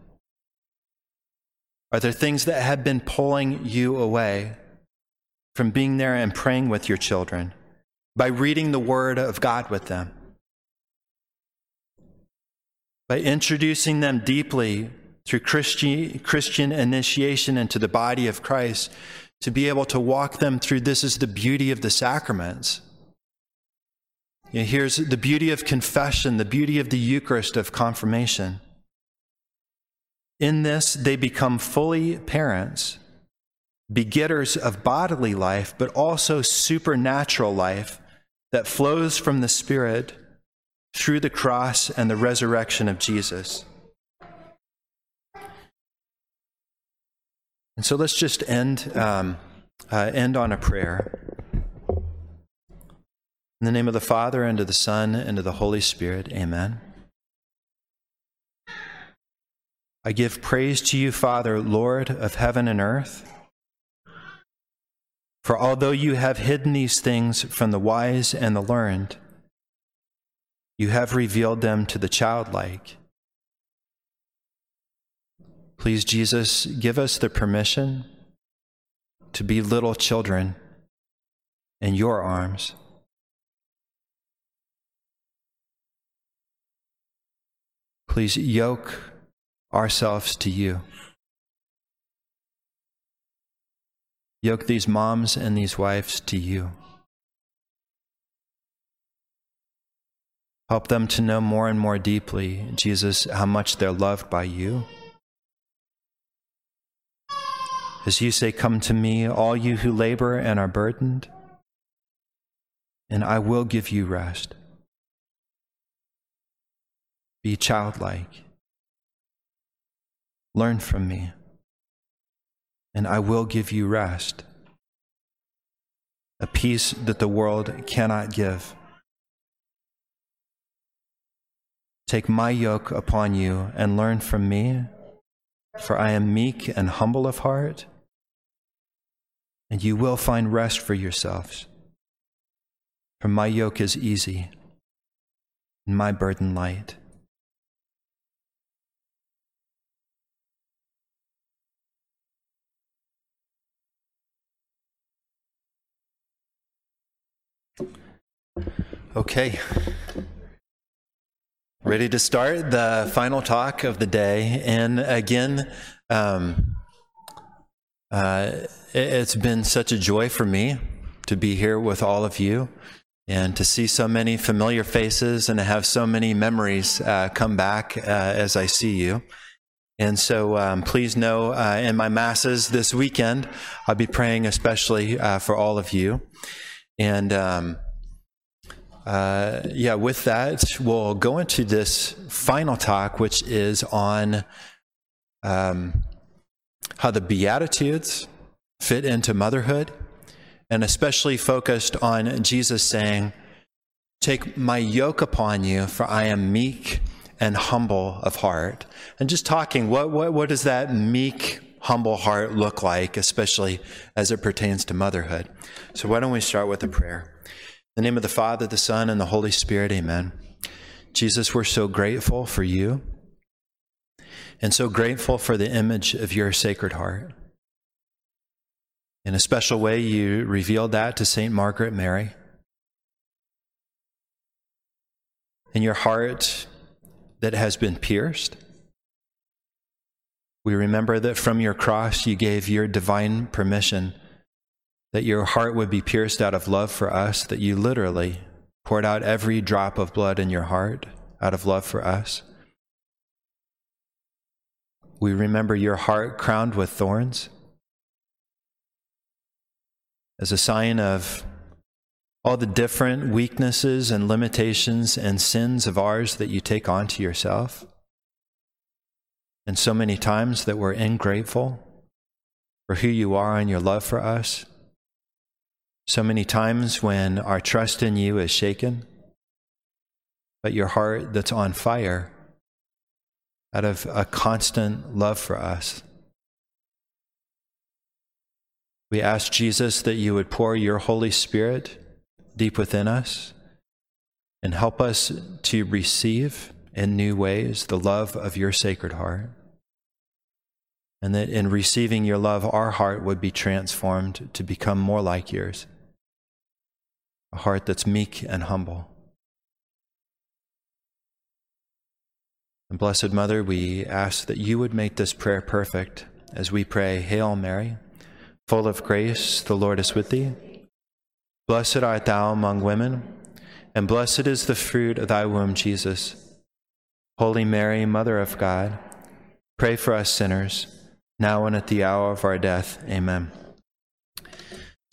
Are there things that have been pulling you away from being there and praying with your children? By reading the Word of God with them? By introducing them deeply through Christian, Christian initiation into the body of Christ to be able to walk them through this is the beauty of the sacraments. You know, here's the beauty of confession, the beauty of the Eucharist of confirmation. In this, they become fully parents, begetters of bodily life, but also supernatural life that flows from the Spirit through the cross and the resurrection of Jesus. And so let's just end, um, uh, end on a prayer. In the name of the Father, and of the Son, and of the Holy Spirit, amen. I give praise to you, Father, Lord of heaven and earth. For although you have hidden these things from the wise and the learned, you have revealed them to the childlike. Please, Jesus, give us the permission to be little children in your arms. Please yoke ourselves to you. Yoke these moms and these wives to you. Help them to know more and more deeply, Jesus, how much they're loved by you. As you say, Come to me, all you who labor and are burdened, and I will give you rest. Be childlike. Learn from me, and I will give you rest, a peace that the world cannot give. Take my yoke upon you and learn from me, for I am meek and humble of heart, and you will find rest for yourselves. For my yoke is easy and my burden light. Okay. Ready to start the final talk of the day. And again, um, uh, it, has been such a joy for me to be here with all of you and to see so many familiar faces and to have so many memories uh, come back uh, as I see you. And so um, please know uh, in my masses this weekend, I'll be praying especially uh, for all of you. And um, uh, yeah, with that, we'll go into this final talk, which is on um, how the Beatitudes fit into motherhood, and especially focused on Jesus saying, Take my yoke upon you, for I am meek and humble of heart. And just talking, what, what, what does that meek, humble heart look like, especially as it pertains to motherhood? So, why don't we start with a prayer? In the name of the Father, the Son, and the Holy Spirit, amen. Jesus, we're so grateful for you and so grateful for the image of your sacred heart. In a special way, you revealed that to St. Margaret Mary. In your heart that has been pierced, we remember that from your cross you gave your divine permission that your heart would be pierced out of love for us, that you literally poured out every drop of blood in your heart out of love for us. We remember your heart crowned with thorns as a sign of all the different weaknesses and limitations and sins of ours that you take onto yourself. And so many times that we're ingrateful for who you are and your love for us. So many times when our trust in you is shaken, but your heart that's on fire out of a constant love for us. We ask Jesus that you would pour your Holy Spirit deep within us and help us to receive in new ways the love of your sacred heart. And that in receiving your love, our heart would be transformed to become more like yours a heart that's meek and humble. And Blessed Mother, we ask that you would make this prayer perfect as we pray, Hail Mary, full of grace, the Lord is with thee. Blessed art thou among women, and blessed is the fruit of thy womb, Jesus. Holy Mary, Mother of God, pray for us sinners, now and at the hour of our death. Amen.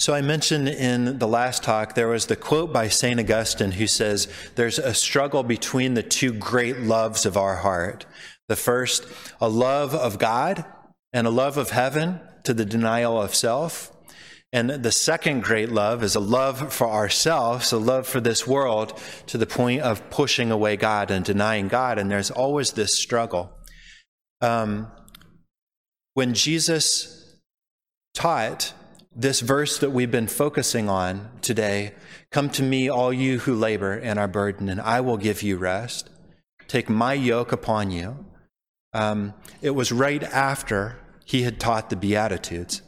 So, I mentioned in the last talk, there was the quote by St. Augustine who says, There's a struggle between the two great loves of our heart. The first, a love of God and a love of heaven to the denial of self. And the second great love is a love for ourselves, a love for this world, to the point of pushing away God and denying God. And there's always this struggle. Um, when Jesus taught this verse that we've been focusing on today Come to me, all you who labor and are burdened, and I will give you rest. Take my yoke upon you. Um, it was right after he had taught the Beatitudes.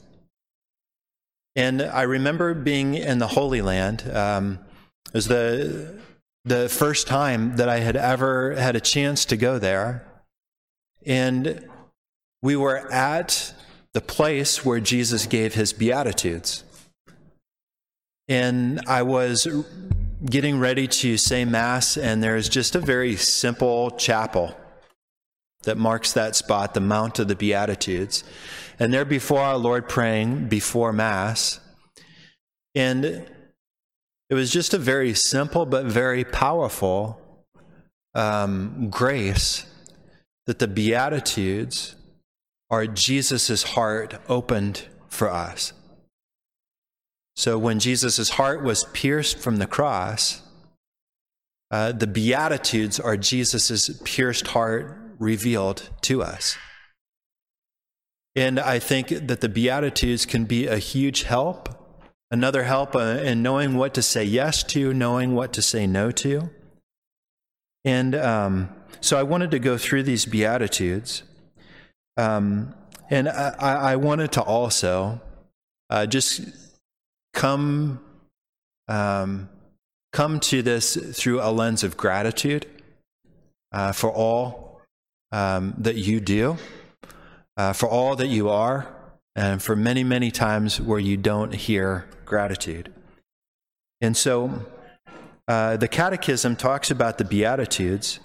And I remember being in the Holy Land. Um, it was the, the first time that I had ever had a chance to go there. And we were at the place where Jesus gave his Beatitudes. And I was getting ready to say Mass, and there's just a very simple chapel that marks that spot, the Mount of the Beatitudes. And there before our Lord praying before Mass. And it was just a very simple but very powerful um, grace that the Beatitudes are Jesus' heart opened for us. So when Jesus' heart was pierced from the cross, uh, the Beatitudes are Jesus' pierced heart revealed to us. And I think that the Beatitudes can be a huge help, another help uh, in knowing what to say yes to, knowing what to say no to. And um, so I wanted to go through these Beatitudes. Um, and I, I, wanted to also uh, just come um, come to this through a lens of gratitude uh, for all um, that you do, uh, for all that you are, and for many, many times where you don't hear gratitude. And so uh, the Catechism talks about the Beatitudes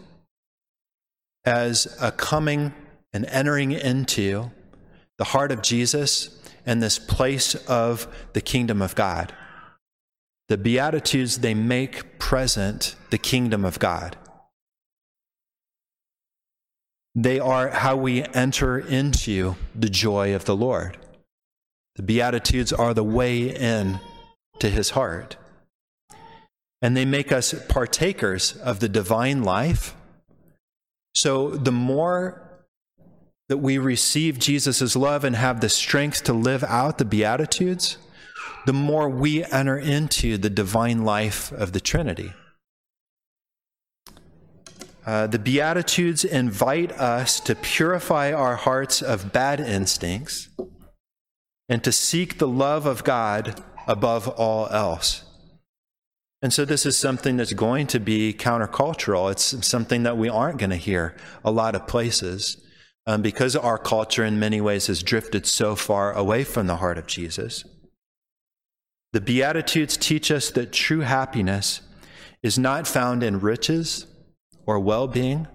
as a coming and entering into the heart of Jesus and this place of the kingdom of God. The Beatitudes, they make present the kingdom of God. They are how we enter into the joy of the Lord. The Beatitudes are the way in to his heart. And they make us partakers of the divine life. So the more that we receive Jesus' love and have the strength to live out the Beatitudes, the more we enter into the divine life of the Trinity. Uh, the Beatitudes invite us to purify our hearts of bad instincts and to seek the love of God above all else. And so, this is something that's going to be countercultural. It's something that we aren't going to hear a lot of places um, because our culture in many ways has drifted so far away from the heart of Jesus. The Beatitudes teach us that true happiness is not found in riches or well being.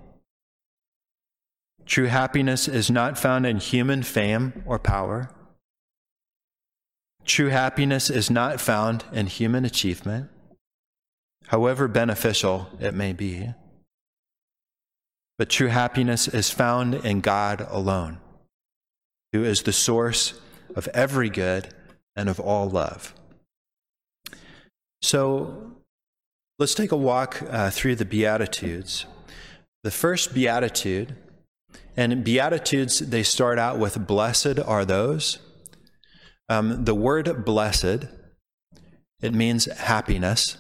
True happiness is not found in human fame or power. True happiness is not found in human achievement, however beneficial it may be. But true happiness is found in God alone, who is the source of every good and of all love. So let's take a walk uh, through the Beatitudes. The first Beatitude, and Beatitudes, they start out with blessed are those. Um, the word blessed, it means happiness,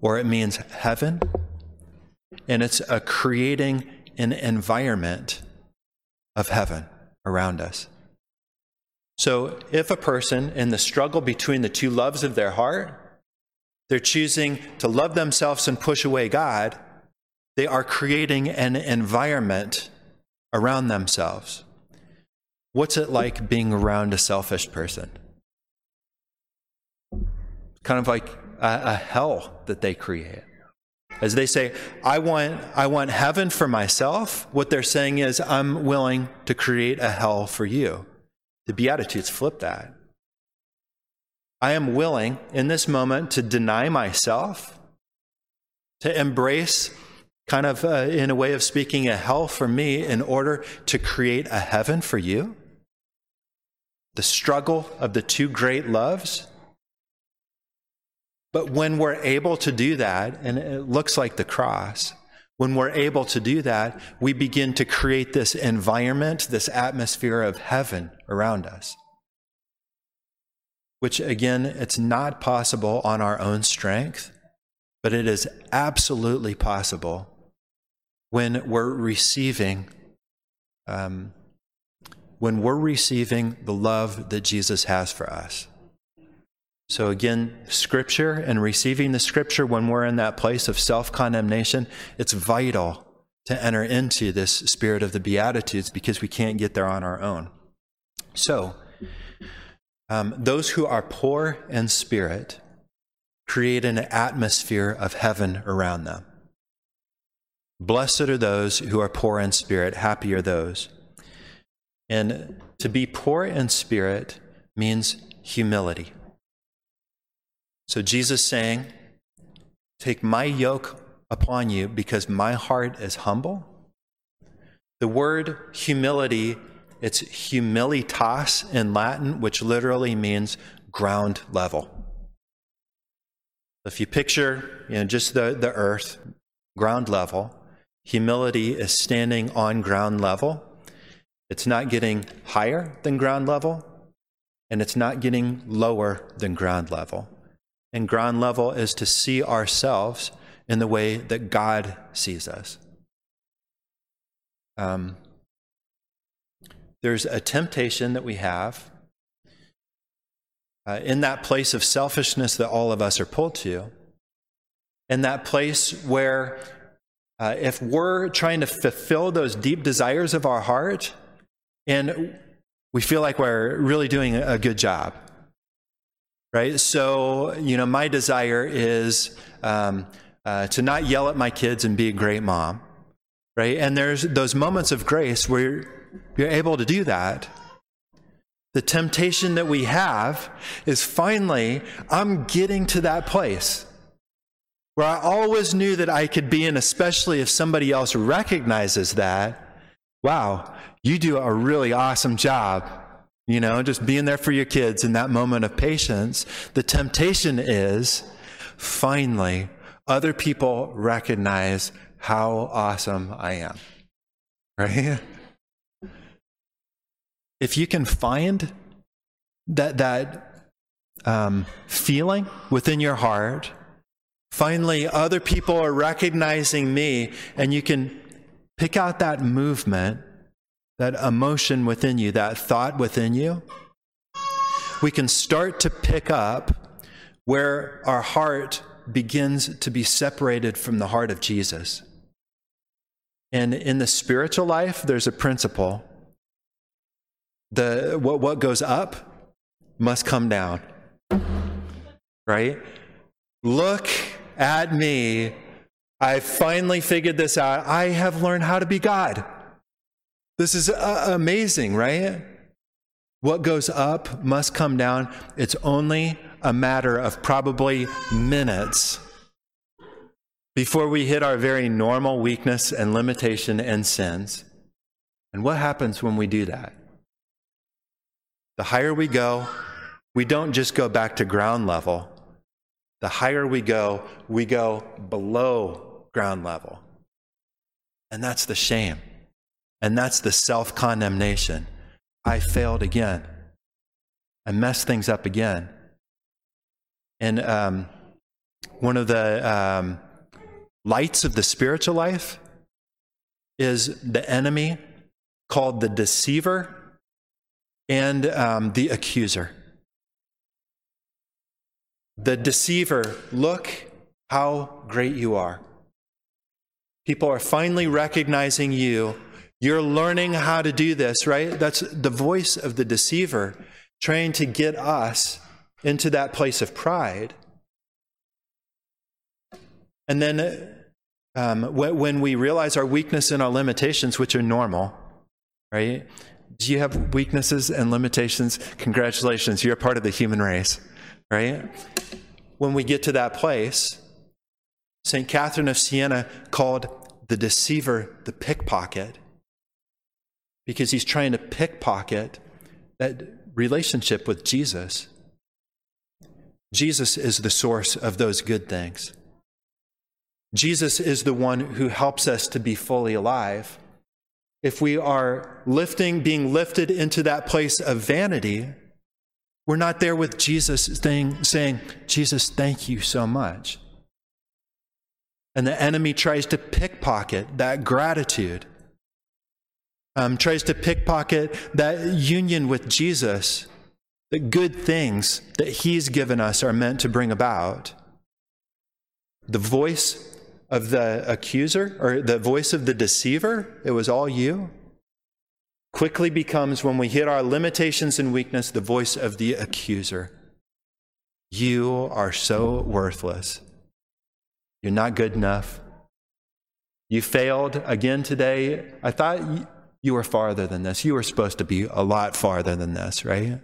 or it means heaven and it's a creating an environment of heaven around us. So, if a person in the struggle between the two loves of their heart, they're choosing to love themselves and push away God, they are creating an environment around themselves. What's it like being around a selfish person? Kind of like a, a hell that they create. As they say, I want, I want heaven for myself, what they're saying is, I'm willing to create a hell for you. The Beatitudes flip that. I am willing in this moment to deny myself, to embrace, kind of uh, in a way of speaking, a hell for me in order to create a heaven for you. the struggle of the two great loves. But when we're able to do that, and it looks like the cross, when we're able to do that, we begin to create this environment, this atmosphere of heaven around us. Which, again, it's not possible on our own strength, but it is absolutely possible when we're receiving. Um, when we're receiving the love that Jesus has for us. So, again, scripture and receiving the scripture when we're in that place of self condemnation, it's vital to enter into this spirit of the Beatitudes because we can't get there on our own. So, um, those who are poor in spirit create an atmosphere of heaven around them. Blessed are those who are poor in spirit, happy are those. And to be poor in spirit means humility. So Jesus saying, Take my yoke upon you because my heart is humble. The word humility, it's humilitas in Latin, which literally means ground level. If you picture you know, just the, the earth, ground level, humility is standing on ground level. It's not getting higher than ground level, and it's not getting lower than ground level and ground level is to see ourselves in the way that God sees us. Um, there's a temptation that we have uh, in that place of selfishness that all of us are pulled to, in that place where uh, if we're trying to fulfill those deep desires of our heart and we feel like we're really doing a good job, right? So, you know, my desire is um, uh, to not yell at my kids and be a great mom, right? And there's those moments of grace where you're, you're able to do that. The temptation that we have is finally, I'm getting to that place where I always knew that I could be in, especially if somebody else recognizes that. Wow, you do a really awesome job you know, just being there for your kids in that moment of patience. The temptation is finally, other people recognize how awesome I am. Right? If you can find that, that um, feeling within your heart, finally, other people are recognizing me, and you can pick out that movement that emotion within you, that thought within you, we can start to pick up where our heart begins to be separated from the heart of Jesus. And in the spiritual life, there's a principle. The, what, what goes up must come down. Right? Look at me. I finally figured this out. I have learned how to be God. This is uh, amazing, right? What goes up must come down. It's only a matter of probably minutes before we hit our very normal weakness and limitation and sins. And what happens when we do that? The higher we go, we don't just go back to ground level. The higher we go, we go below ground level. And that's the shame. And that's the self condemnation. I failed again. I messed things up again. And um, one of the um, lights of the spiritual life is the enemy called the deceiver and um, the accuser. The deceiver, look how great you are. People are finally recognizing you you're learning how to do this, right? That's the voice of the deceiver trying to get us into that place of pride. And then um, when we realize our weakness and our limitations, which are normal, right? Do you have weaknesses and limitations? Congratulations, you're a part of the human race, right? When we get to that place, St. Catherine of Siena called the deceiver the pickpocket because he's trying to pickpocket that relationship with Jesus. Jesus is the source of those good things. Jesus is the one who helps us to be fully alive. If we are lifting, being lifted into that place of vanity, we're not there with Jesus saying, saying Jesus, thank you so much. And the enemy tries to pickpocket that gratitude, um, tries to pickpocket that union with Jesus, the good things that he's given us are meant to bring about. The voice of the accuser, or the voice of the deceiver, it was all you quickly becomes, when we hit our limitations and weakness, the voice of the accuser. You are so worthless. You're not good enough. You failed again today. I thought you are farther than this. You are supposed to be a lot farther than this, right?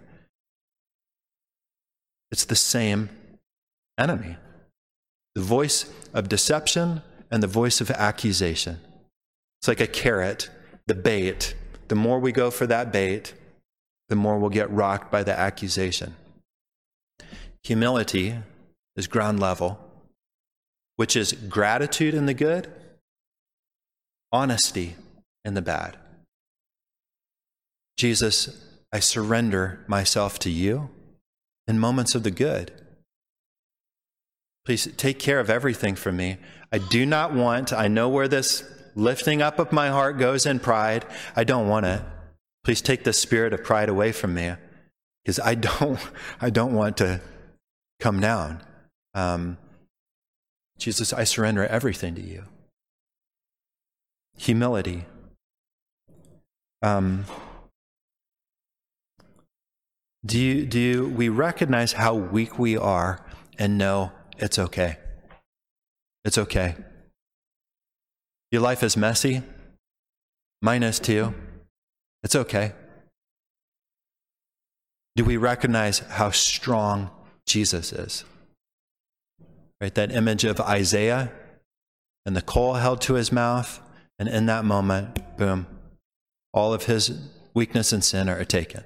It's the same enemy the voice of deception and the voice of accusation. It's like a carrot, the bait the more we go for that bait, the more we'll get rocked by the accusation. Humility is ground level, which is gratitude in the good, honesty in the bad. Jesus, I surrender myself to you in moments of the good. Please take care of everything for me. I do not want, I know where this lifting up of my heart goes in pride. I don't want it. Please take the spirit of pride away from me because I don't, I don't want to come down. Um, Jesus, I surrender everything to you. Humility. Um, do you, do you, we recognize how weak we are and know it's okay? It's okay. Your life is messy. Mine is too. It's okay. Do we recognize how strong Jesus is? Right? That image of Isaiah and the coal held to his mouth, and in that moment, boom, all of his weakness and sin are taken.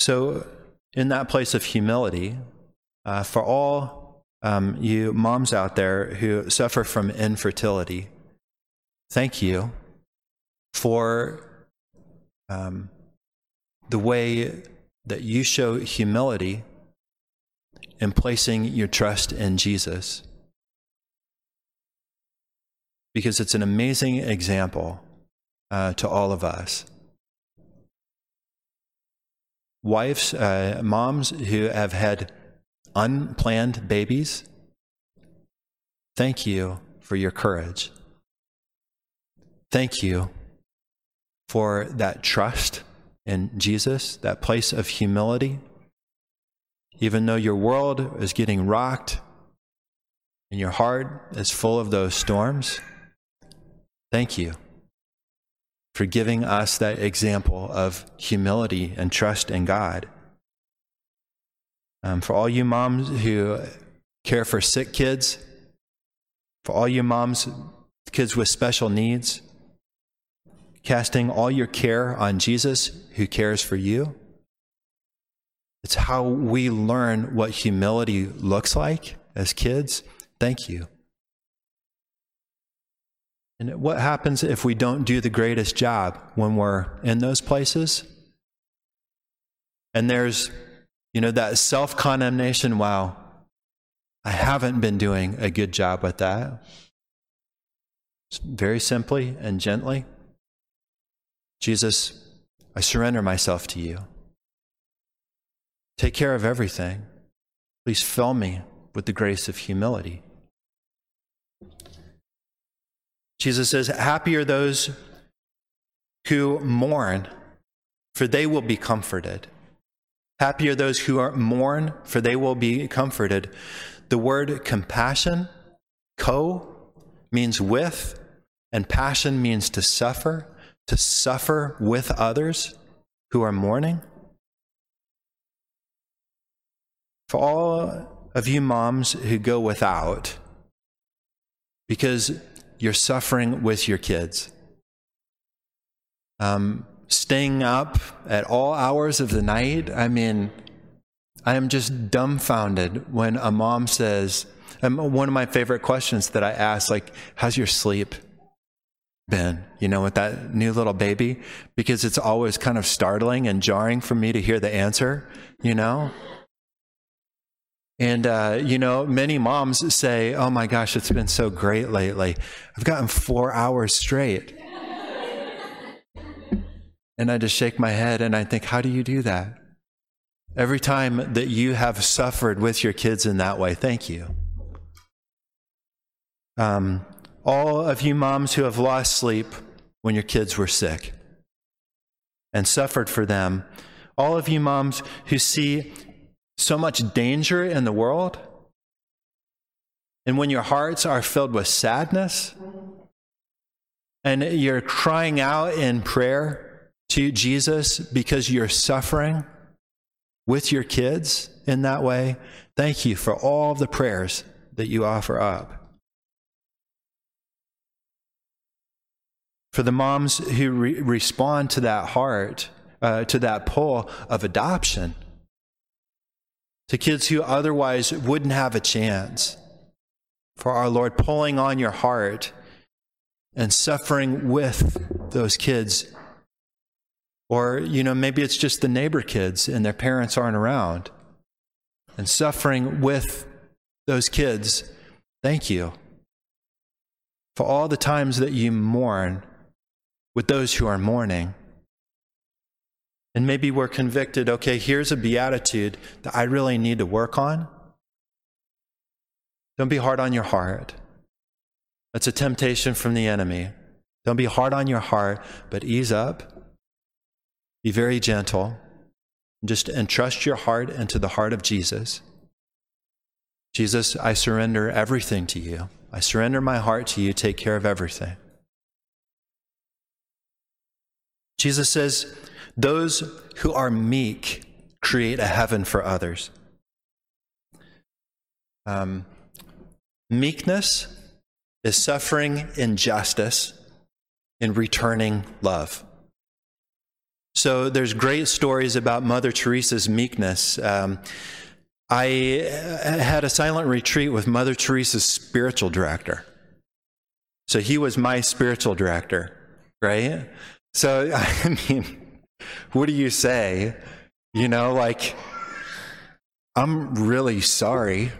So, in that place of humility, uh, for all um, you moms out there who suffer from infertility, thank you for um, the way that you show humility in placing your trust in Jesus. Because it's an amazing example uh, to all of us. Wives, uh, moms who have had unplanned babies, thank you for your courage. Thank you for that trust in Jesus, that place of humility. Even though your world is getting rocked and your heart is full of those storms, thank you for giving us that example of humility and trust in God. Um, for all you moms who care for sick kids, for all you moms, kids with special needs, casting all your care on Jesus who cares for you. It's how we learn what humility looks like as kids. Thank you. And what happens if we don't do the greatest job when we're in those places? And there's you know, that self condemnation, wow, I haven't been doing a good job with that. Very simply and gently, Jesus, I surrender myself to you. Take care of everything. Please fill me with the grace of humility. Jesus says, Happy are those who mourn, for they will be comforted. Happy are those who are mourn, for they will be comforted. The word compassion, co, means with, and passion means to suffer, to suffer with others who are mourning. For all of you moms who go without, because you're suffering with your kids. um, staying up at all hours of the night. I mean, I am just dumbfounded when a mom says, um, one of my favorite questions that I ask, like, how's your sleep been, you know, with that new little baby? Because it's always kind of startling and jarring for me to hear the answer, you know? And, uh, you know, many moms say, oh my gosh, it's been so great lately. I've gotten four hours straight. and I just shake my head and I think, how do you do that? Every time that you have suffered with your kids in that way, thank you. Um, all of you moms who have lost sleep when your kids were sick and suffered for them, all of you moms who see so much danger in the world, and when your hearts are filled with sadness, and you're crying out in prayer to Jesus because you're suffering with your kids in that way, thank you for all of the prayers that you offer up. For the moms who re- respond to that heart, uh, to that pull of adoption, to kids who otherwise wouldn't have a chance. For our Lord pulling on your heart and suffering with those kids. Or, you know, maybe it's just the neighbor kids and their parents aren't around. And suffering with those kids. Thank you for all the times that you mourn with those who are mourning. And maybe we're convicted okay, here's a beatitude that I really need to work on. Don't be hard on your heart. That's a temptation from the enemy. Don't be hard on your heart, but ease up. Be very gentle. Just entrust your heart into the heart of Jesus. Jesus, I surrender everything to you. I surrender my heart to you. Take care of everything. Jesus says, those who are meek create a heaven for others. Um, meekness is suffering injustice in returning love. So there's great stories about Mother Teresa's meekness. Um, I had a silent retreat with Mother Teresa's spiritual director. So he was my spiritual director, right? So, I mean, what do you say? You know, like, I'm really sorry,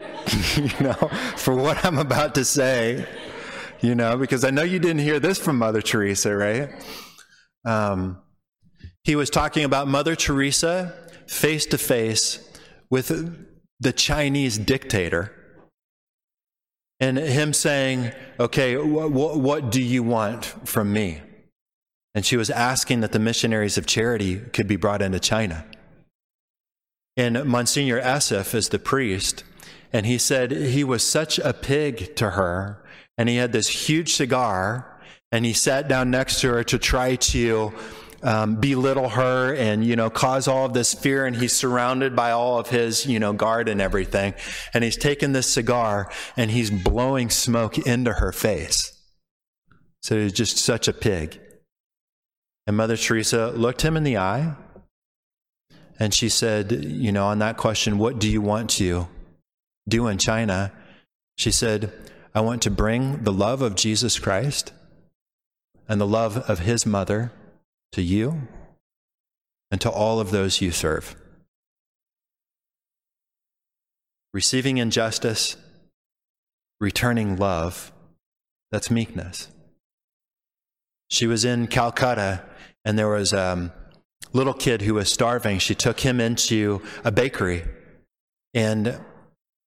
you know, for what I'm about to say, you know, because I know you didn't hear this from Mother Teresa, right? Um, he was talking about Mother Teresa face to face with the Chinese dictator and him saying, Okay, wh- wh- what do you want from me? And she was asking that the missionaries of charity could be brought into China. And Monsignor Esseff is the priest, and he said he was such a pig to her, and he had this huge cigar, and he sat down next to her to try to um, belittle her and you know cause all of this fear and he's surrounded by all of his you know guard and everything and he's taking this cigar and he's blowing smoke into her face so he's just such a pig and Mother Teresa looked him in the eye and she said, You know, on that question, what do you want to do in China? She said, I want to bring the love of Jesus Christ and the love of his mother to you and to all of those you serve. Receiving injustice, returning love, that's meekness. She was in Calcutta and there was a little kid who was starving. She took him into a bakery and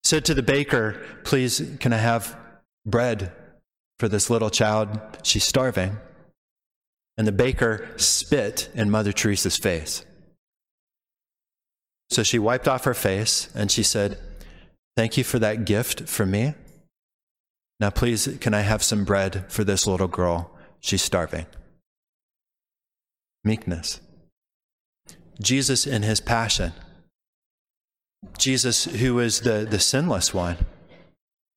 said to the baker, Please, can I have bread for this little child? She's starving. And the baker spit in Mother Teresa's face. So she wiped off her face and she said, Thank you for that gift for me. Now, please, can I have some bread for this little girl? She's starving meekness. Jesus in his passion. Jesus, who is the, the sinless one,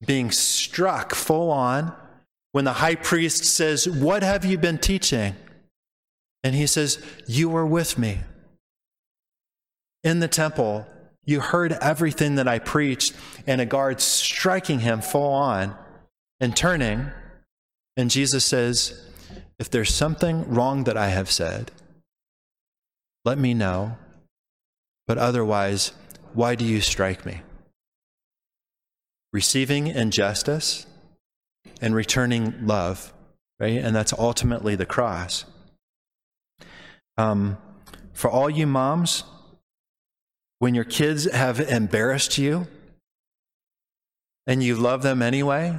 being struck full on when the high priest says, What have you been teaching? And he says, You were with me. In the temple, you heard everything that I preached, and a guard striking him full on and turning. And Jesus says, If there's something wrong that I have said, let me know. But otherwise, why do you strike me? Receiving injustice and returning love, right? And that's ultimately the cross. Um, for all you moms, when your kids have embarrassed you and you love them anyway,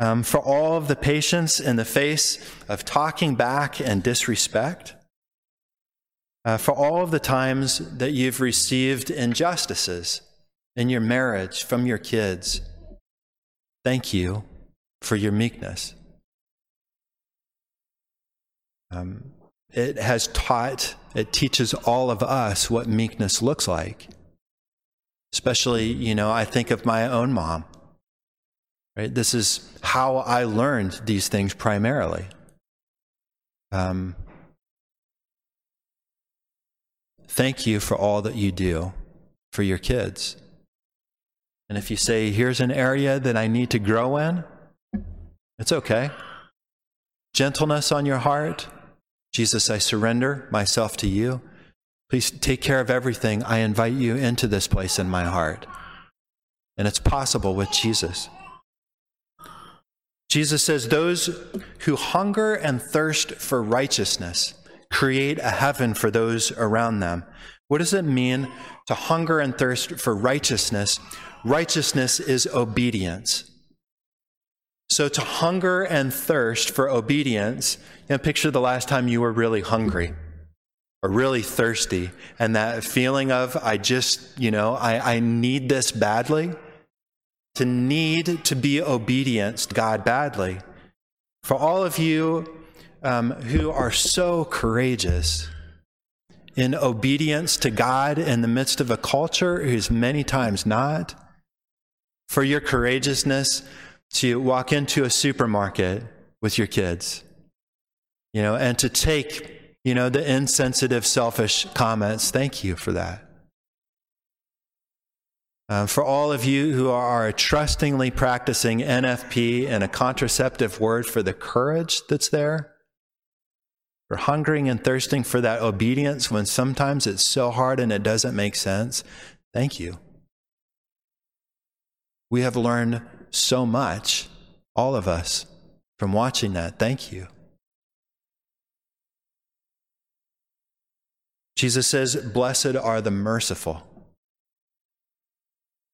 um, for all of the patience in the face of talking back and disrespect, uh, for all of the times that you've received injustices in your marriage from your kids, thank you for your meekness. Um, it has taught, it teaches all of us what meekness looks like. Especially, you know, I think of my own mom. Right? This is how I learned these things primarily. Um, thank you for all that you do for your kids. And if you say, here's an area that I need to grow in, it's okay. Gentleness on your heart, Jesus, I surrender myself to you. Please take care of everything. I invite you into this place in my heart. And it's possible with Jesus. Jesus says, Those who hunger and thirst for righteousness create a heaven for those around them. What does it mean to hunger and thirst for righteousness? Righteousness is obedience. So to hunger and thirst for obedience, you know, picture the last time you were really hungry or really thirsty and that feeling of, I just, you know, I, I need this badly. To need to be obedient to God badly. For all of you um, who are so courageous in obedience to God in the midst of a culture who's many times not, for your courageousness to walk into a supermarket with your kids, you know, and to take, you know, the insensitive, selfish comments. Thank you for that. Uh, for all of you who are trustingly practicing NFP and a contraceptive word for the courage that's there, for hungering and thirsting for that obedience when sometimes it's so hard and it doesn't make sense, thank you. We have learned so much, all of us, from watching that. Thank you. Jesus says, Blessed are the merciful.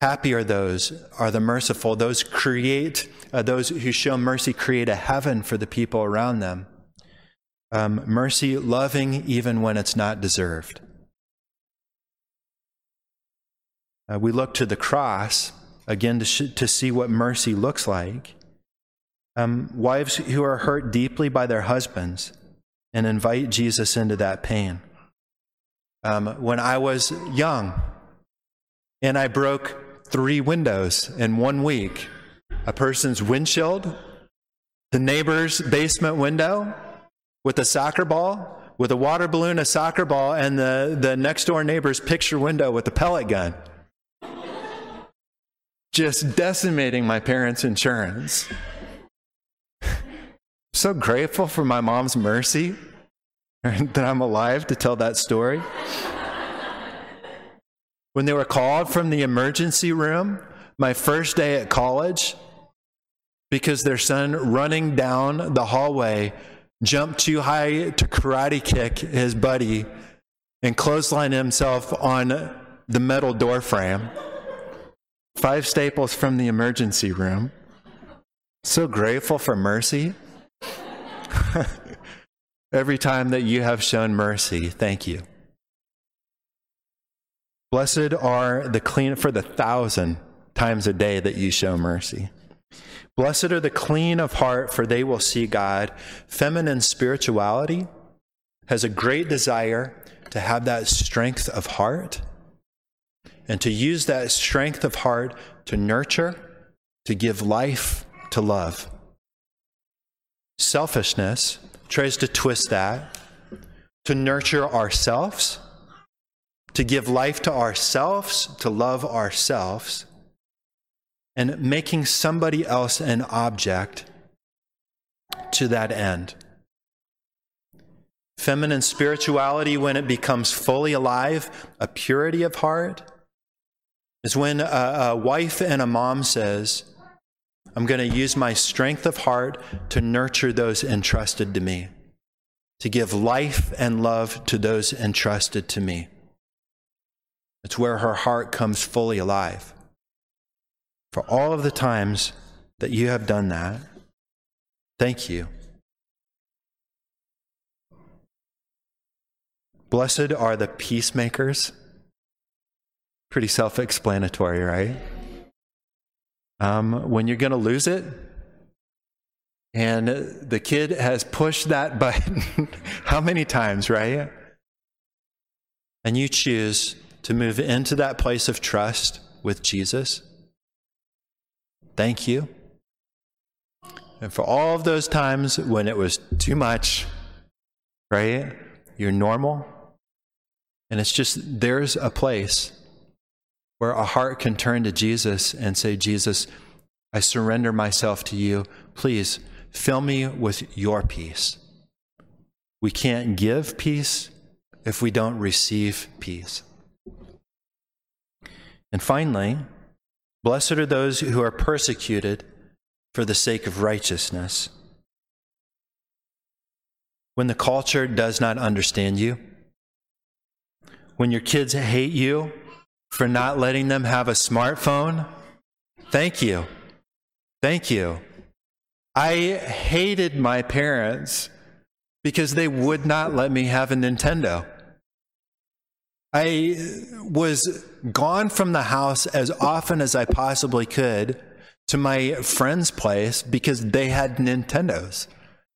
Happy are those are the merciful. Those create uh, those who show mercy create a heaven for the people around them. Um, mercy, loving even when it's not deserved. Uh, we look to the cross again to, sh- to see what mercy looks like. Um, wives who are hurt deeply by their husbands and invite Jesus into that pain. Um, when I was young and I broke three windows in one week a person's windshield, the neighbor's basement window with a soccer ball, with a water balloon, a soccer ball, and the, the next door neighbor's picture window with a pellet gun just decimating my parents' insurance. so grateful for my mom's mercy that I'm alive to tell that story. when they were called from the emergency room, my first day at college, because their son running down the hallway jumped too high to karate kick his buddy and clothesline himself on the metal door frame. Five staples from the emergency room. So grateful for mercy. Every time that you have shown mercy, thank you. Blessed are the clean for the thousand times a day that you show mercy. Blessed are the clean of heart, for they will see God. Feminine spirituality has a great desire to have that strength of heart and to use that strength of heart to nurture, to give life, to love. selfishness tries to twist that to nurture ourselves, to give life to ourselves, to love ourselves, and making somebody else an object to that end. Feminine spirituality, when it becomes fully alive, a purity of heart, is when a, a wife and a mom says, I'm going to use my strength of heart to nurture those entrusted to me, to give life and love to those entrusted to me. It's where her heart comes fully alive. For all of the times that you have done that, thank you. Blessed are the peacemakers. Pretty self explanatory, right? Um, when you're going to lose it, and the kid has pushed that button how many times, right? And you choose to move into that place of trust with Jesus. Thank you. And for all of those times when it was too much, right? You're normal. And it's just, there's a place where a heart can turn to Jesus and say, Jesus, I surrender myself to you. Please fill me with your peace. We can't give peace if we don't receive peace. And finally, blessed are those who are persecuted for the sake of righteousness. When the culture does not understand you, when your kids hate you for not letting them have a smartphone? Thank you. Thank you. I hated my parents because they would not let me have a Nintendo. I was gone from the house as often as I possibly could to my friend's place because they had Nintendos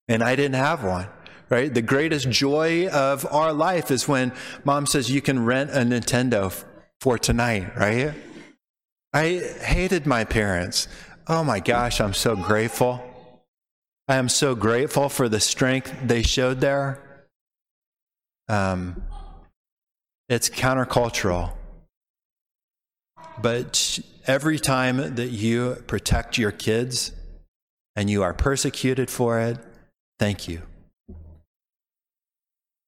and I didn't have one. Right? The greatest joy of our life is when mom says you can rent a Nintendo for tonight, right? I hated my parents. Oh my gosh, I'm so grateful. I am so grateful for the strength they showed there. Um, it's countercultural. But every time that you protect your kids and you are persecuted for it, thank you.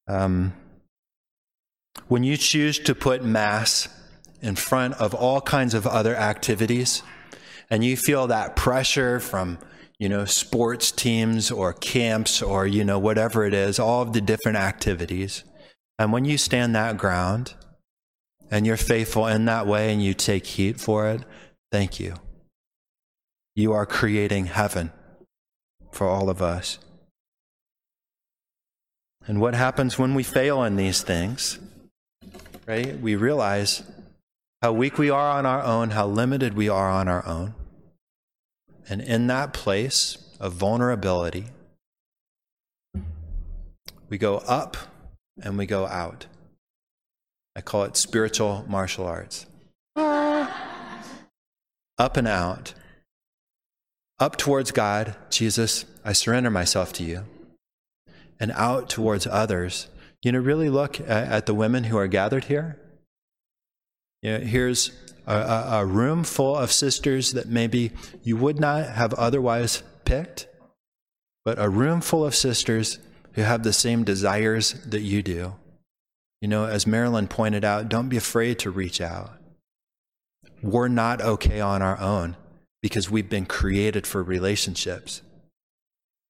Um, when you choose to put Mass in front of all kinds of other activities, and you feel that pressure from you know sports teams or camps or you know whatever it is all of the different activities and when you stand that ground and you're faithful in that way and you take heat for it thank you. You are creating heaven for all of us. And what happens when we fail in these things right? We realize how weak we are on our own, how limited we are on our own. And in that place of vulnerability, we go up and we go out. I call it spiritual martial arts. Up and out. Up towards God, Jesus, I surrender myself to you. And out towards others. You know, really look at the women who are gathered here you know, here's a, a, room full of sisters that maybe you would not have otherwise picked, but a room full of sisters who have the same desires that you do. You know, as Marilyn pointed out, don't be afraid to reach out. We're not okay on our own because we've been created for relationships.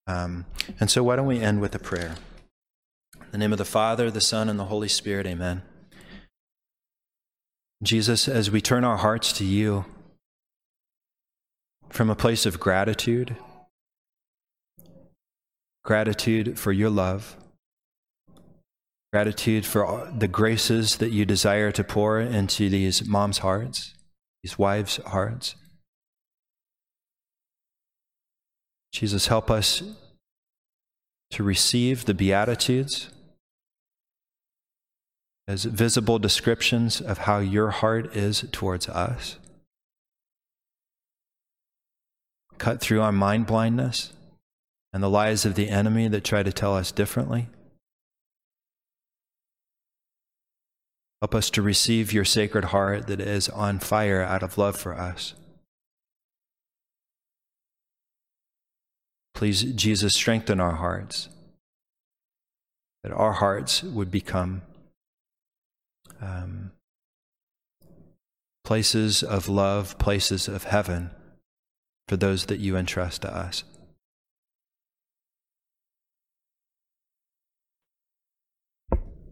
Um, and so, why don't we end with a prayer? In the name of the Father, the Son, and the Holy Spirit, amen. Jesus, as we turn our hearts to you from a place of gratitude, gratitude for your love, gratitude for the graces that you desire to pour into these moms' hearts, these wives' hearts. Jesus, help us to receive the Beatitudes as visible descriptions of how your heart is towards us. Cut through our mind blindness and the lies of the enemy that try to tell us differently. Help us to receive your sacred heart that is on fire out of love for us. Please, Jesus, strengthen our hearts, that our hearts would become um, places of love, places of heaven for those that you entrust to us.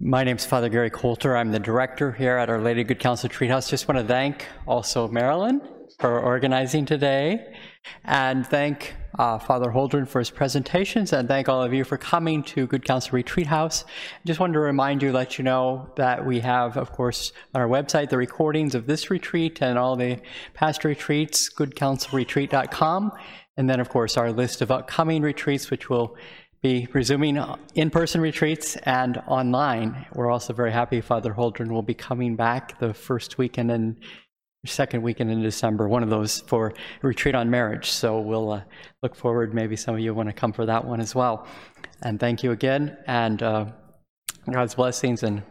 My name is Father Gary Coulter. I'm the director here at Our Lady Good Counsel Retreat House. Just want to thank also Marilyn for organizing today and thank uh, Father Holdren for his presentations and thank all of you for coming to Good Counsel Retreat House. Just wanted to remind you, let you know that we have, of course, on our website the recordings of this retreat and all the past retreats, goodcounselretreat.com. And then, of course, our list of upcoming retreats, which will be resuming in person retreats and online. We're also very happy Father Holdren will be coming back the first weekend in second weekend in December, one of those for retreat on marriage. So we'll uh, look forward. Maybe some of you want to come for that one as well. And thank you again, and uh, God's blessings and